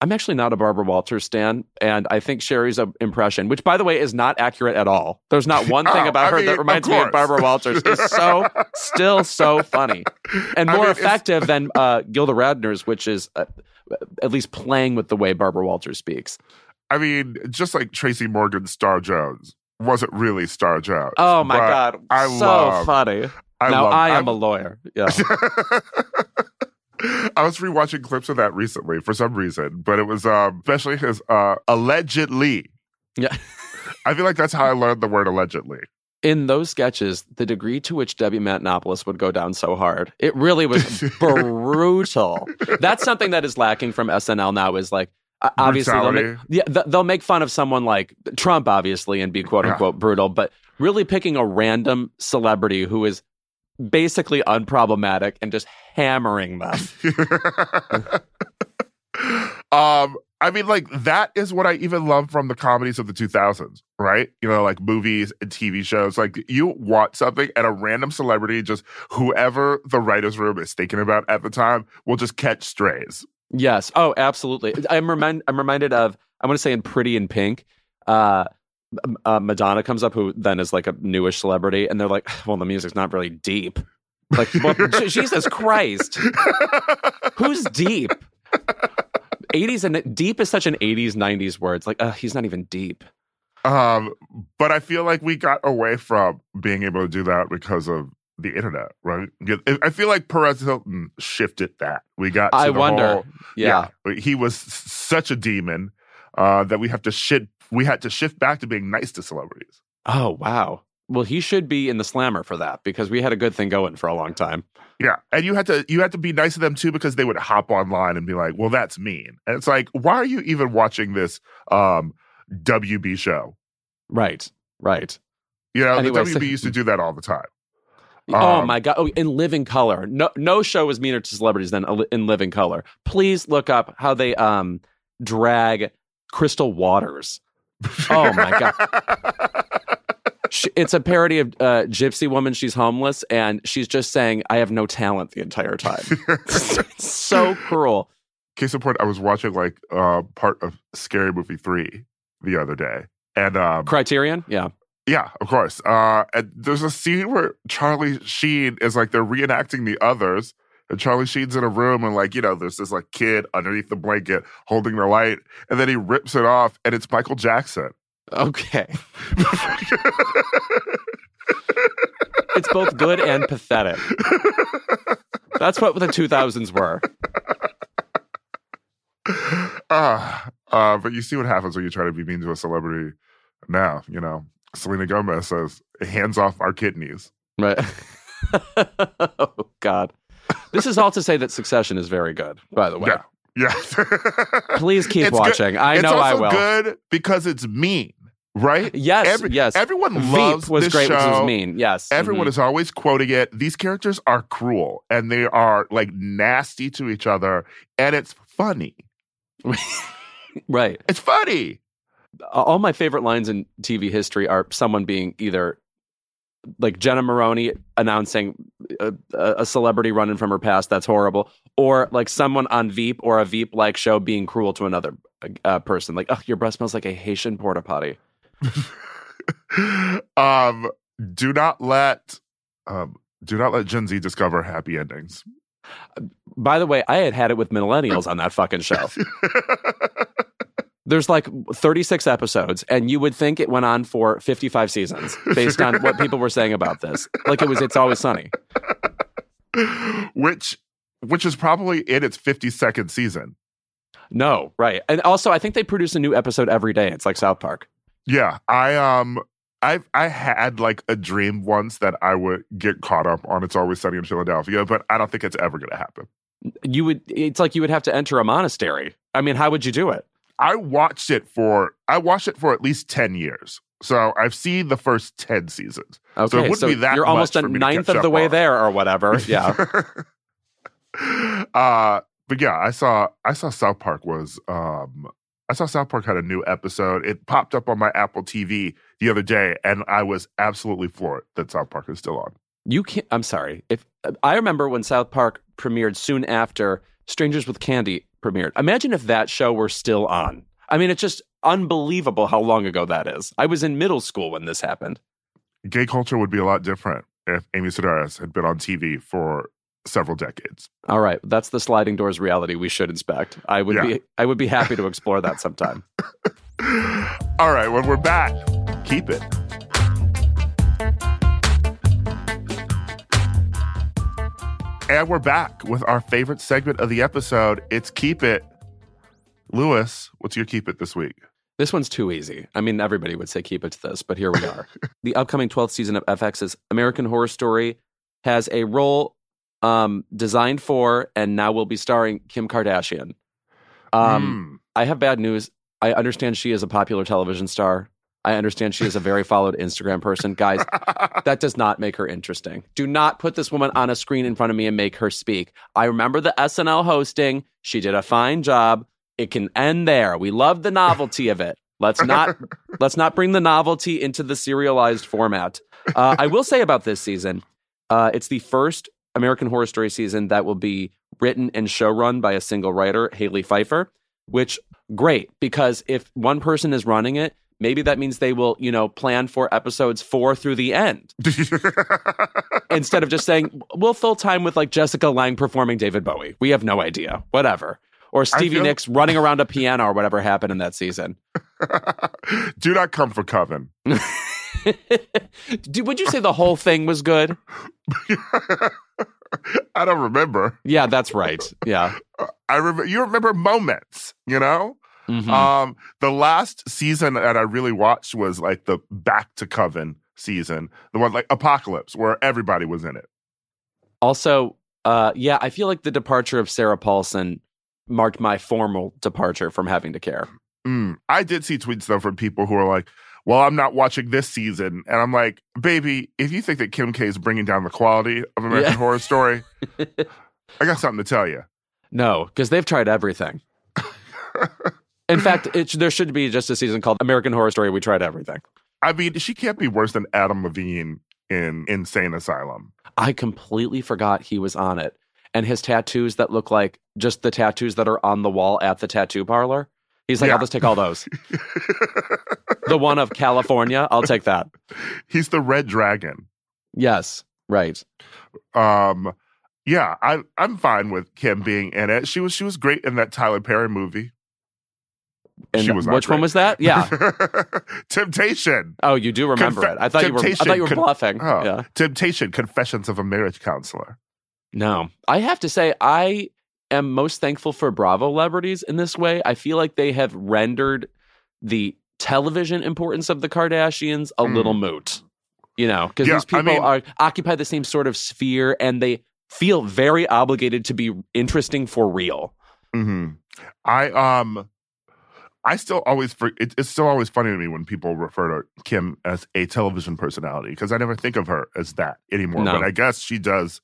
I'm actually not a Barbara Walters stan, and I think Cheri's impression, which by the way is not accurate at all. There's not one thing Oh, about I her mean, that of reminds me of. Barbara Walters. Is so still so funny and I more mean, effective than uh, Gilda Radner's, which is uh, at least playing with the way Barbara Walters speaks. I mean, just like Tracy Morgan's Star Jones wasn't really Star Jones. Oh my god, I so love- funny. I now love, I am I'm- a lawyer. Yeah. I was rewatching clips of that recently for some reason, but it was um, especially his uh, allegedly. Yeah. I feel like that's how I learned the word allegedly. In those sketches, the degree to which Debbie Matenopoulos would go down so hard, it really was brutal. That's something that is lacking from SNL now. Is like obviously they'll make, yeah they'll make fun of someone like Trump, obviously, and be quote Yeah. unquote brutal, but really picking a random celebrity who is basically unproblematic and just hammering them. um, I mean, like that is what I even love from the comedies of the 2000s, right? You know, like movies and TV shows. Like you want something and a random celebrity, just whoever the writers' room is thinking about at the time, will just catch strays. Yes. Oh, absolutely. I'm remind I'm reminded of I want to say in Pretty in Pink, uh, uh, Madonna comes up, who then is like a newish celebrity, and they're like, "Well, the music's not really deep." Like, well, Jesus Christ, who's deep? 80s and deep is such an 80s 90s word. It's like, uh, he's not even deep. Um, but I feel like we got away from being able to do that because of the internet, right? I feel like Perez Hilton shifted that. We got. To I wonder. whole- yeah. he was such a demon uh, that we have to shit. We had to shift back to being nice to celebrities. Oh wow. Well, he should be in the slammer for that because we had a good thing going for a long time. Yeah, and you had to you had to be nice to them too because they would hop online and be like, "Well, that's mean," and it's like, why are you even watching this um, WB show? Right. Right. You know, Anyway, the so- WB used to do that all the time. oh Um, my god! Oh, in Living Color, no no show is meaner to celebrities than in Living Color. Please look up how they um drag Crystal Waters. Oh my god! She, it's a parody of uh, Gypsy Woman. She's homeless and she's just saying, "I have no talent" the entire time. So cruel. Case in point, I was watching like uh, part of Scary Movie three the other day, and um, Criterion, yeah. yeah, of course. Uh, and there's a scene where Charlie Sheen is like they're reenacting the others, and Charlie Sheen's in a room, and like you know, there's this like kid underneath the blanket holding the light, and then he rips it off, and it's Michael Jackson. Okay, it's both good and pathetic. That's what the 2000s were. Ah, uh, but you see what happens when you try to be mean to a celebrity now, you know. Selena Gomez says, hands off our kidneys. Right. oh God. This is all to say that Succession is very good. By the way, Yeah. Yeah. please keep It's good- watching. I it's know I will. good because it's mean, right? Yes, Every- yes. Everyone Veep loves was this great, show. was mean. Yes, Everyone Mhm. is always quoting it. These characters are cruel and they are like nasty to each other, and it's funny. right. It's funny. All my favorite lines in TV history are someone being either like Jenna Maroney announcing a, a celebrity running from her past. That's horrible. Or like someone on Veep or a Veep like show being cruel to another uh, person. Like, oh, your breath smells like a Haitian porta potty. um, do not let um, do not let Gen Z discover happy endings. By the way, I had had it with millennials on that fucking show. There's like 36 episodes, and you would think it went on for 55 seasons based on what people were saying about this. Like it was, it's always sunny. which, which is probably in its 52nd season. No, right. And also, I think they produce a new episode every day. It's like South Park. Yeah, I um, I I had like a dream once that I would get caught up on It's Always Sunny in Philadelphia, but I don't think it's ever going to happen. You would. It's like you would have to enter a monastery. I mean, how would you do it? I watched it for I watched it for at least ten years. So I've seen the first ten seasons. Okay, so it wouldn't so be that you're almost a much for me to ninth of the way on. there, or whatever. Yeah. uh, but yeah, I saw I saw South Park was um I saw South Park had a new episode. It popped up on my Apple TV the other day, and I was absolutely floored that South Park is still on. You can't. I'm sorry. If I remember when South Park premiered soon after Strangers with Candy premiered. Imagine if that show were still on. I mean, it's just unbelievable how long ago that is. I was in middle school when this happened. Gay culture would be a lot different if Amy Sedaris had been on TV for several decades. All right, that's the sliding doors reality we should inspect. I would Yeah. be I would be happy to explore that sometime. All right, when we're back, keep it. And we're back with our favorite segment of the episode. It's Keep It. Louis, what's your Keep It this week? This one's too easy. I mean, everybody would say keep it to this, but here we are. the upcoming 12th season of FX's American Horror Story has a role um, designed for and now will be starring Kim Kardashian. Um, I have bad news. I understand she is a popular television star. I understand she is a very followed Instagram person. Guys, that does not make her interesting. Do not put this woman on a screen in front of me and make her speak. I remember the SNL hosting. She did a fine job. It can end there. We love the novelty of it. Let's not let's not bring the novelty into the serialized format. Uh, I will say about this season, uh, it's the first American Horror Story season that will be written and showrun by a single writer, Halley Feiffer. Which great because if one person is running it, maybe that means they will, you know, plan for episodes four through the end instead of just saying we'll fill time with like Jessica Lange performing David Bowie. We have no idea. Whatever. Or Stevie feel- Nicks running around a piano or whatever happened in that season. Do not come for Coven. Would you say the whole thing was good? I don't remember. Yeah, that's right. Yeah. I remember. You remember moments, you know. Mhm. Um, the last season that I really watched was like the Back to Coven season, the one like Apocalypse, where everybody was in it. also, uh, yeah, I feel like the departure of Sarah Paulson marked my formal departure from having to care. Mm. I did see tweets though from people who are like, "Well, I'm not watching this season," and I'm like, "Baby, if you think that Kim K is bringing down the quality of American Yeah. Horror Story, I got something to tell you." No, because they've tried everything. In fact, it, there should be just a season called American Horror Story. We tried everything. I mean, she can't be worse than Adam Levine in Insane Asylum. I completely forgot he was on it. And his tattoos that look like just the tattoos that are on the wall at the tattoo parlor. He's like, Yeah. I'll just take all those. the one of California, I'll take that. He's the Red Dragon. Yes, right. Um, yeah, I I'm fine with Kim being in it. She was she was great in that Tyler Perry movie. And She was which one was that? Yeah. Temptation. Oh, you do remember Confe- it. I thought you were. I thought you were con- bluffing. Oh, Yeah. Temptation. Confessions of a Marriage Counselor. No, I have to say, I am most thankful for Bravo celebrities in this way. I feel like they have rendered the television importance of the Kardashians a Mm. little moot. You know, because Yeah, these I people mean- are occupy the same sort of sphere, and they feel very obligated to be interesting for real. hmm I um, I still always it, it's still always funny to me when people refer to Kim as a television personality because I never think of her as that anymore. No. But I guess she does.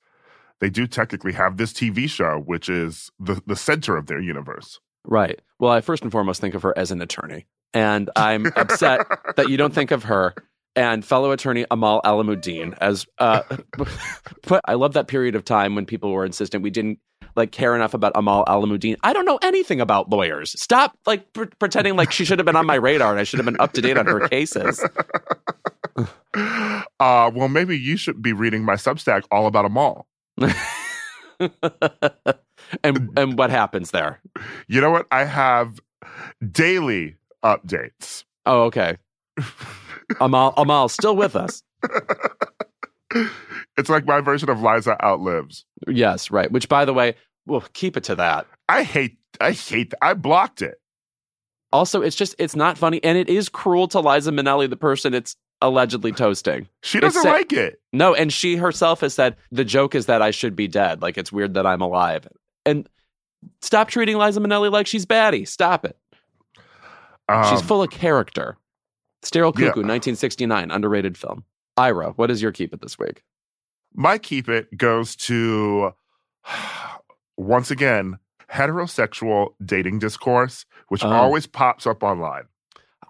They do technically have this TV show, which is the the center of their universe. Right. Well, I first and foremost think of her as an attorney. And I'm upset that you don't think of her and fellow attorney Amal Alamuddin as uh but I love that period of time when people were insistent we didn't like care enough about Amal Alamuddin. I don't know anything about lawyers. Stop like pre- pretending like she should have been on my radar and I should have been up to date on her cases. uh, well, maybe you should be reading my Substack all about Amal. and and what happens there? You know what? I have daily updates. Oh, okay. Amal Amal still with us. It's like my version of Liza outlives. Yes, right. Which by the way, we'll keep it to that. I hate I hate I blocked it. Also, it's just it's not funny and it is cruel to Liza Minnelli, the person it's allegedly toasting. She doesn't sa- like it. No, and she herself has said the joke is that I should be dead. Like it's weird that I'm alive. And stop treating Liza Minnelli like she's baddie. Stop it. she's Um, full of character. Sterile Yeah. Cuckoo, 1969, underrated film. Ira, what is your keep it this week? My keep it goes to once again heterosexual dating discourse, which Oh. always pops up online.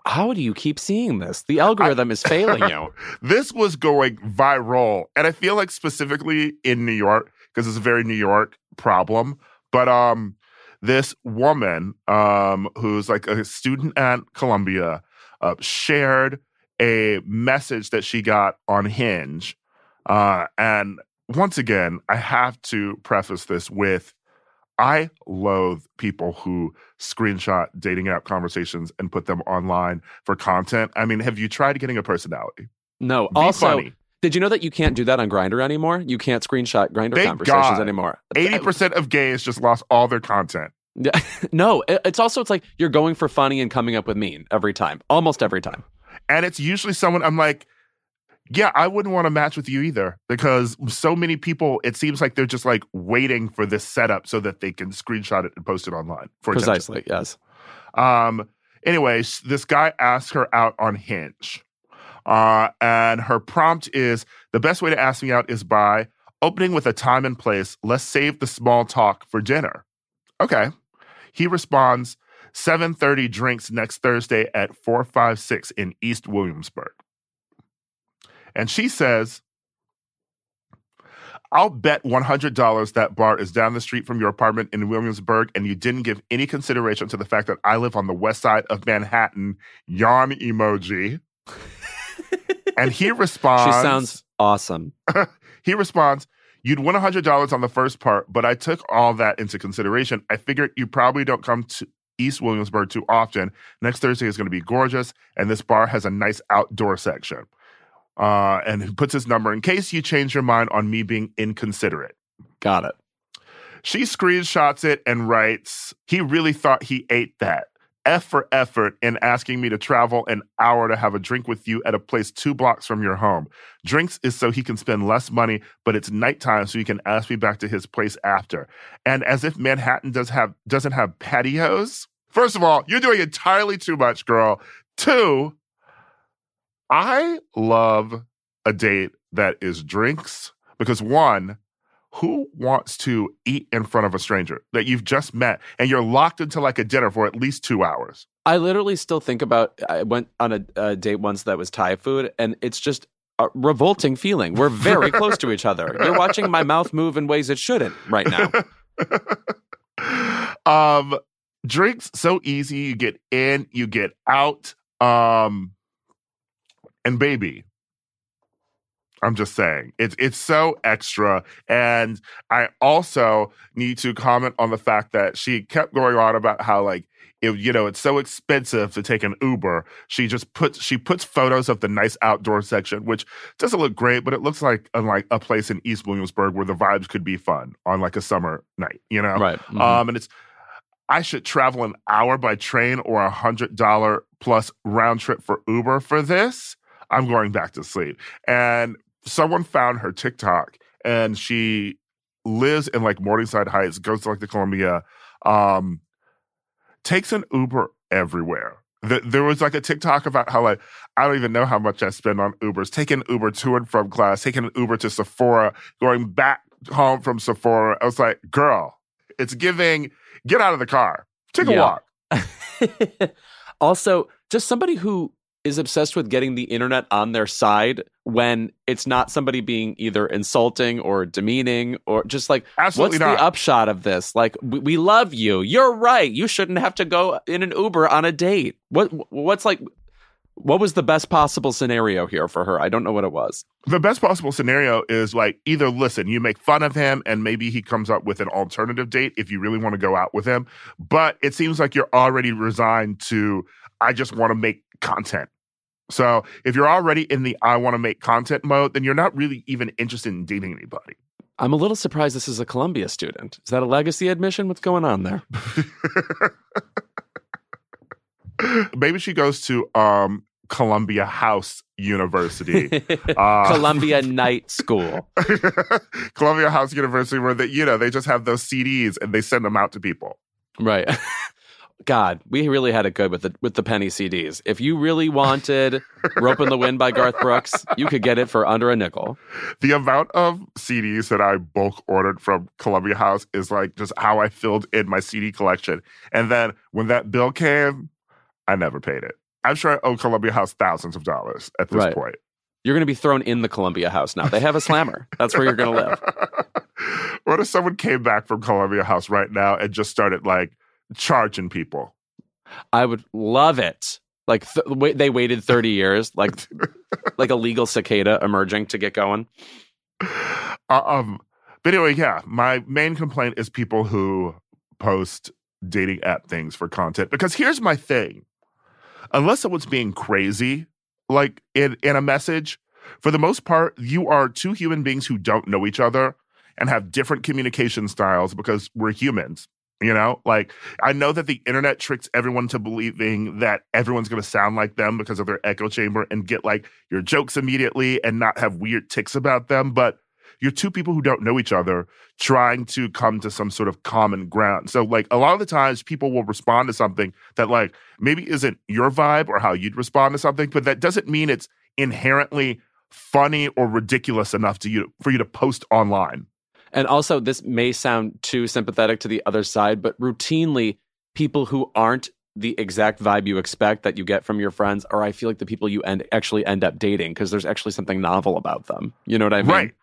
How do you keep seeing this? The algorithm is failing you. This was going viral, and I feel like specifically in New York because it's a very New York problem. But um, this woman um, who's like a student at Columbia uh, shared a message that she got on Hinge, uh, and once again, I have to preface this with. I loathe people who screenshot dating app conversations and put them online for content. I mean, have you tried getting a personality? No. Be also, funny. did you know that you can't do that on Grindr anymore? You can't screenshot Grindr conversations God. anymore. Eighty percent of gays just lost all their content. No, it's also it's like you're going for funny and coming up with mean every time, almost every time. And it's usually someone I'm like, yeah, I wouldn't want to match with you either because so many people, it seems like they're just like waiting for this setup so that they can screenshot it and post it online. For attention. Precisely. Yes. Um, anyways, this guy asked her out on Hinge. Uh, and her prompt is the best way to ask me out is by opening with a time and place. Let's save the small talk for dinner. Okay. He responds, 7:30 drinks next Thursday at 456 in East Williamsburg. And she says, I'll bet $100 that bar is down the street from your apartment in Williamsburg, and you didn't give any consideration to the fact that I live on the west side of Manhattan. Yawn emoji. and he responds, She sounds awesome. he responds, You'd win $100 on the first part, but I took all that into consideration. I figured you probably don't come to East Williamsburg too often. Next Thursday is going to be gorgeous, and this bar has a nice outdoor section. Uh, and he puts his number in case you change your mind on me being inconsiderate. Got it. She screenshots it and writes, He really thought he ate that. F for effort in asking me to travel an hour to have a drink with you at a place two blocks from your home. Drinks is so he can spend less money, but it's nighttime so he can ask me back to his place after. And as if Manhattan does have doesn't have patios. First of all, you're doing entirely too much, girl. Two, I love a date that is drinks because one, who wants to eat in front of a stranger that you've just met and you're locked into like a dinner for at least two hours? I literally still think about. I went on a, a date once that was Thai food, and it's just a revolting feeling. We're very close to each other. You're watching my mouth move in ways it shouldn't right now. um, drinks so easy. You get in, you get out. Um, and baby, I'm just saying it's it's so extra. And I also need to comment on the fact that she kept going on about how like if you know it's so expensive to take an Uber. She just puts she puts photos of the nice outdoor section, which doesn't look great, but it looks like like a place in East Williamsburg where the vibes could be fun on like a summer night, you know? Right. Mhm. Um, and it's I should travel an hour by train or a hundred dollar plus round trip for Uber for this. I'm going back to sleep. And someone found her TikTok and she lives in like Morningside Heights, goes to like the Columbia, um, takes an Uber everywhere. Th- There was like a TikTok about how like I don't even know how much I spend on Ubers. Taking Uber to and from class, taking an Uber to Sephora, going back home from Sephora. I was like, girl, it's giving. Get out of the car. Take a Yeah. walk. also, just somebody who is obsessed with getting the internet on their side when it's not somebody being either insulting or demeaning or just like Absolutely what's not. the upshot of this? Like we, we love you. You're right. You shouldn't have to go in an uber on a date. What what's like what was the best possible scenario here for her? I don't know what it was. The best possible scenario is like either listen, you make fun of him and maybe he comes up with an alternative date if you really want to go out with him. But it seems like you're already resigned to, I just want to make content. So if you're already in the I want to make content mode, then you're not really even interested in dating anybody. i'm a little surprised this is a columbia student is that a legacy admission what's going on there maybe she goes to um Columbia House University. Uh, columbia night school Columbia House University, where they, you know, they just have those CDs and they send them out to people. Right. God, we really had it good with the with the penny CDs. If you really wanted "Ropin' the Wind" by Garth Brooks, you could get it for under a nickel. The amount of CDs that I bulk ordered from Columbia House is like just how I filled in my CD collection. And then when that bill came, I never paid it. I'm sure I owe Columbia House thousands of dollars at this Right. point. You're going to be thrown in the Columbia House now. They have a slammer. That's where you're going to live. what if someone came back from Columbia House right now and just started like charging people? I would love it. Like th- wait, they waited 30 years, like like a legal cicada emerging to get going. Uh, um, but anyway, yeah, my main complaint is people who post dating app things for content. Because here's my thing: unless someone's being crazy, like in in a message, for the most part, you are two human beings who don't know each other and have different communication styles because we're humans. You know, like I know that the internet tricks everyone to believing that everyone's going to sound like them because of their echo chamber and get like your jokes immediately and not have weird ticks about them. But you're two people who don't know each other trying to come to some sort of common ground. So, like, a lot of the times people will respond to something that, like, maybe isn't your vibe or how you'd respond to something, but that doesn't mean it's inherently funny or ridiculous enough to you for you to post online. And also, this may sound too sympathetic to the other side, but routinely, people who aren't the exact vibe you expect that you get from your friends are, I feel like, the people you end actually end up dating because there's actually something novel about them. You know what I mean? Right.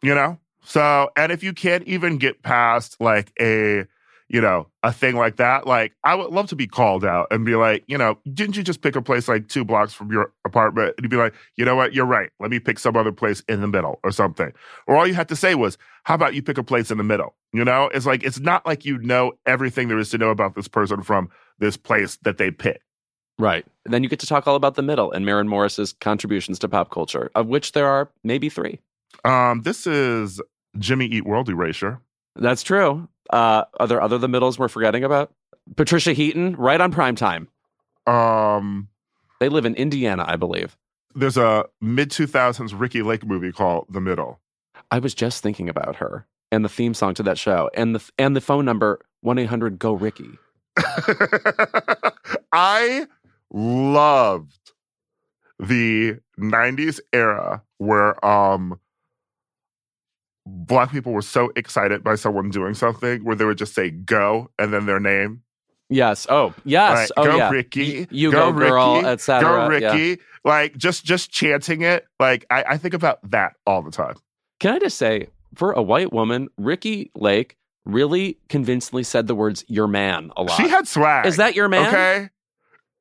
You know? So, and if you can't even get past like a, you know, a thing like that, like I would love to be called out and be like, you know, didn't you just pick a place like two blocks from your apartment? And you'd be like, you know what? You're right. Let me pick some other place in the middle or something. Or all you had to say was, how about you pick a place in the middle? You know, it's like, it's not like you know everything there is to know about this person from this place that they pick. Right. And then you get to talk all about the middle and Maren Morris's contributions to pop culture, of which there are maybe three. Um, this is Jimmy Eat World Erasure. That's true. Uh, are there other the middles we're forgetting about? Patricia Heaton, right on prime time. Um, They live in Indiana, I believe. there's a mid 2000s Ricki Lake movie called The Middle. I was just thinking about her and the theme song to that show and the and the phone number one eight hundred go Ricki. I loved the 90s era where um black people were so excited by someone doing something where they would just say go and then their name. Yes. Oh, yes. Oh, go yeah. Ricki. Y- You go, girl, Ricki, etc. Go Yeah. Ricki. Like just just chanting it. Like I, I think about that all the time. Can I just say, for a white woman, Ricki Lake really convincingly said the words "your man" a lot. She had swag. Is that your man? Okay.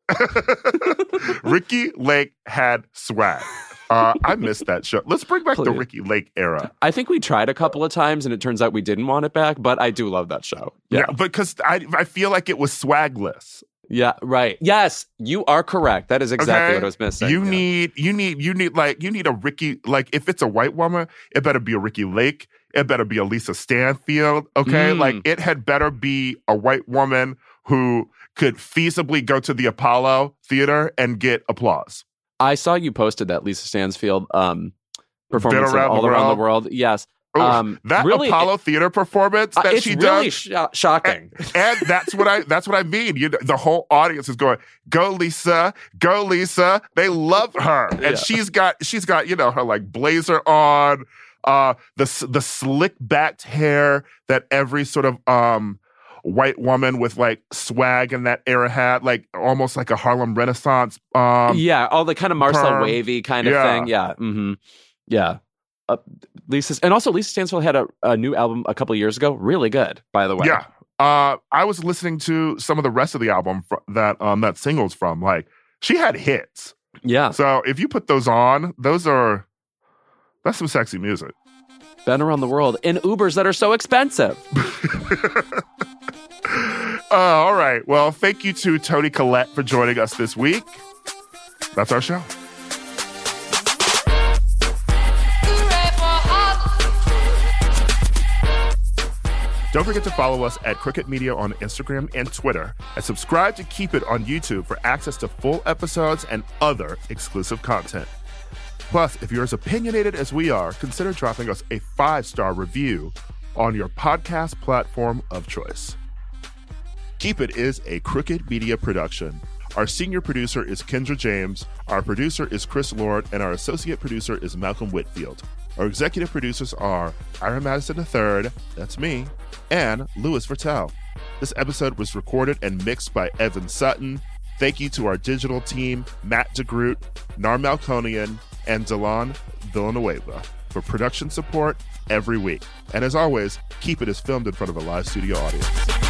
Ricki Lake had swag. Uh, I missed that show. Let's bring back the Ricki Lake era. I think we tried a couple of times, and it turns out we didn't want it back. But I do love that show. Yeah. Yeah, because I I feel like it was swagless. Yeah. Right. Yes, you are correct. That is exactly Okay? what I was missing. You Yeah. need you need you need like you need a Ricki like if it's a white woman, it better be a Ricki Lake. It better be a Lisa Stansfield. Okay, Mm. like it had better be a white woman who could feasibly go to the Apollo Theater and get applause. I saw you posted that Lisa Stansfield um, performance Around all around the World. Yes. Oof, Um, that really- Apollo Theater performance Uh, that it's she really does, sho- shocking. and that's what I that's what I mean. You know, the whole audience is going, "Go Lisa, go Lisa!" They love her, and Yeah. she's got she's got you know her like blazer on, uh, the the slick backed hair that every sort of um white woman with like swag and that era hat, like almost like a Harlem Renaissance. Um, yeah, all the kind of Marcel perm. Wavy kind of Yeah. thing. Yeah. hmm Yeah. Uh, Lisa, and also Lisa Stansfield had a, a new album a couple years ago. Really good, by the way. Yeah. Uh, I was listening to some of the rest of the album fr- that um that singles from. Like she had hits. Yeah. So if you put those on, those are that's some sexy music. Been around the world in Ubers that are so expensive. Uh, all right. Well, thank you to Toni Collette for joining us this week. That's our show. Don't forget to follow us at Crooked Media on Instagram and Twitter, and subscribe to Keep It on YouTube for access to full episodes and other exclusive content. Plus, if you're as opinionated as we are, consider dropping us a five star review on your podcast platform of choice. Keep It is a Crooked Media production. Our senior producer is Kendra James, our producer is Chris Lord, and our associate producer is Malcolm Whitfield. Our executive producers are Ira Madison III, that's me, and Louis Virtel. This episode was recorded and mixed by Evan Sutton. Thank you to our digital team, Matt DeGroot, Nar Melkonian, and Delon Villanueva for production support every week. And as always, Keep it as filmed in front of a live studio audience.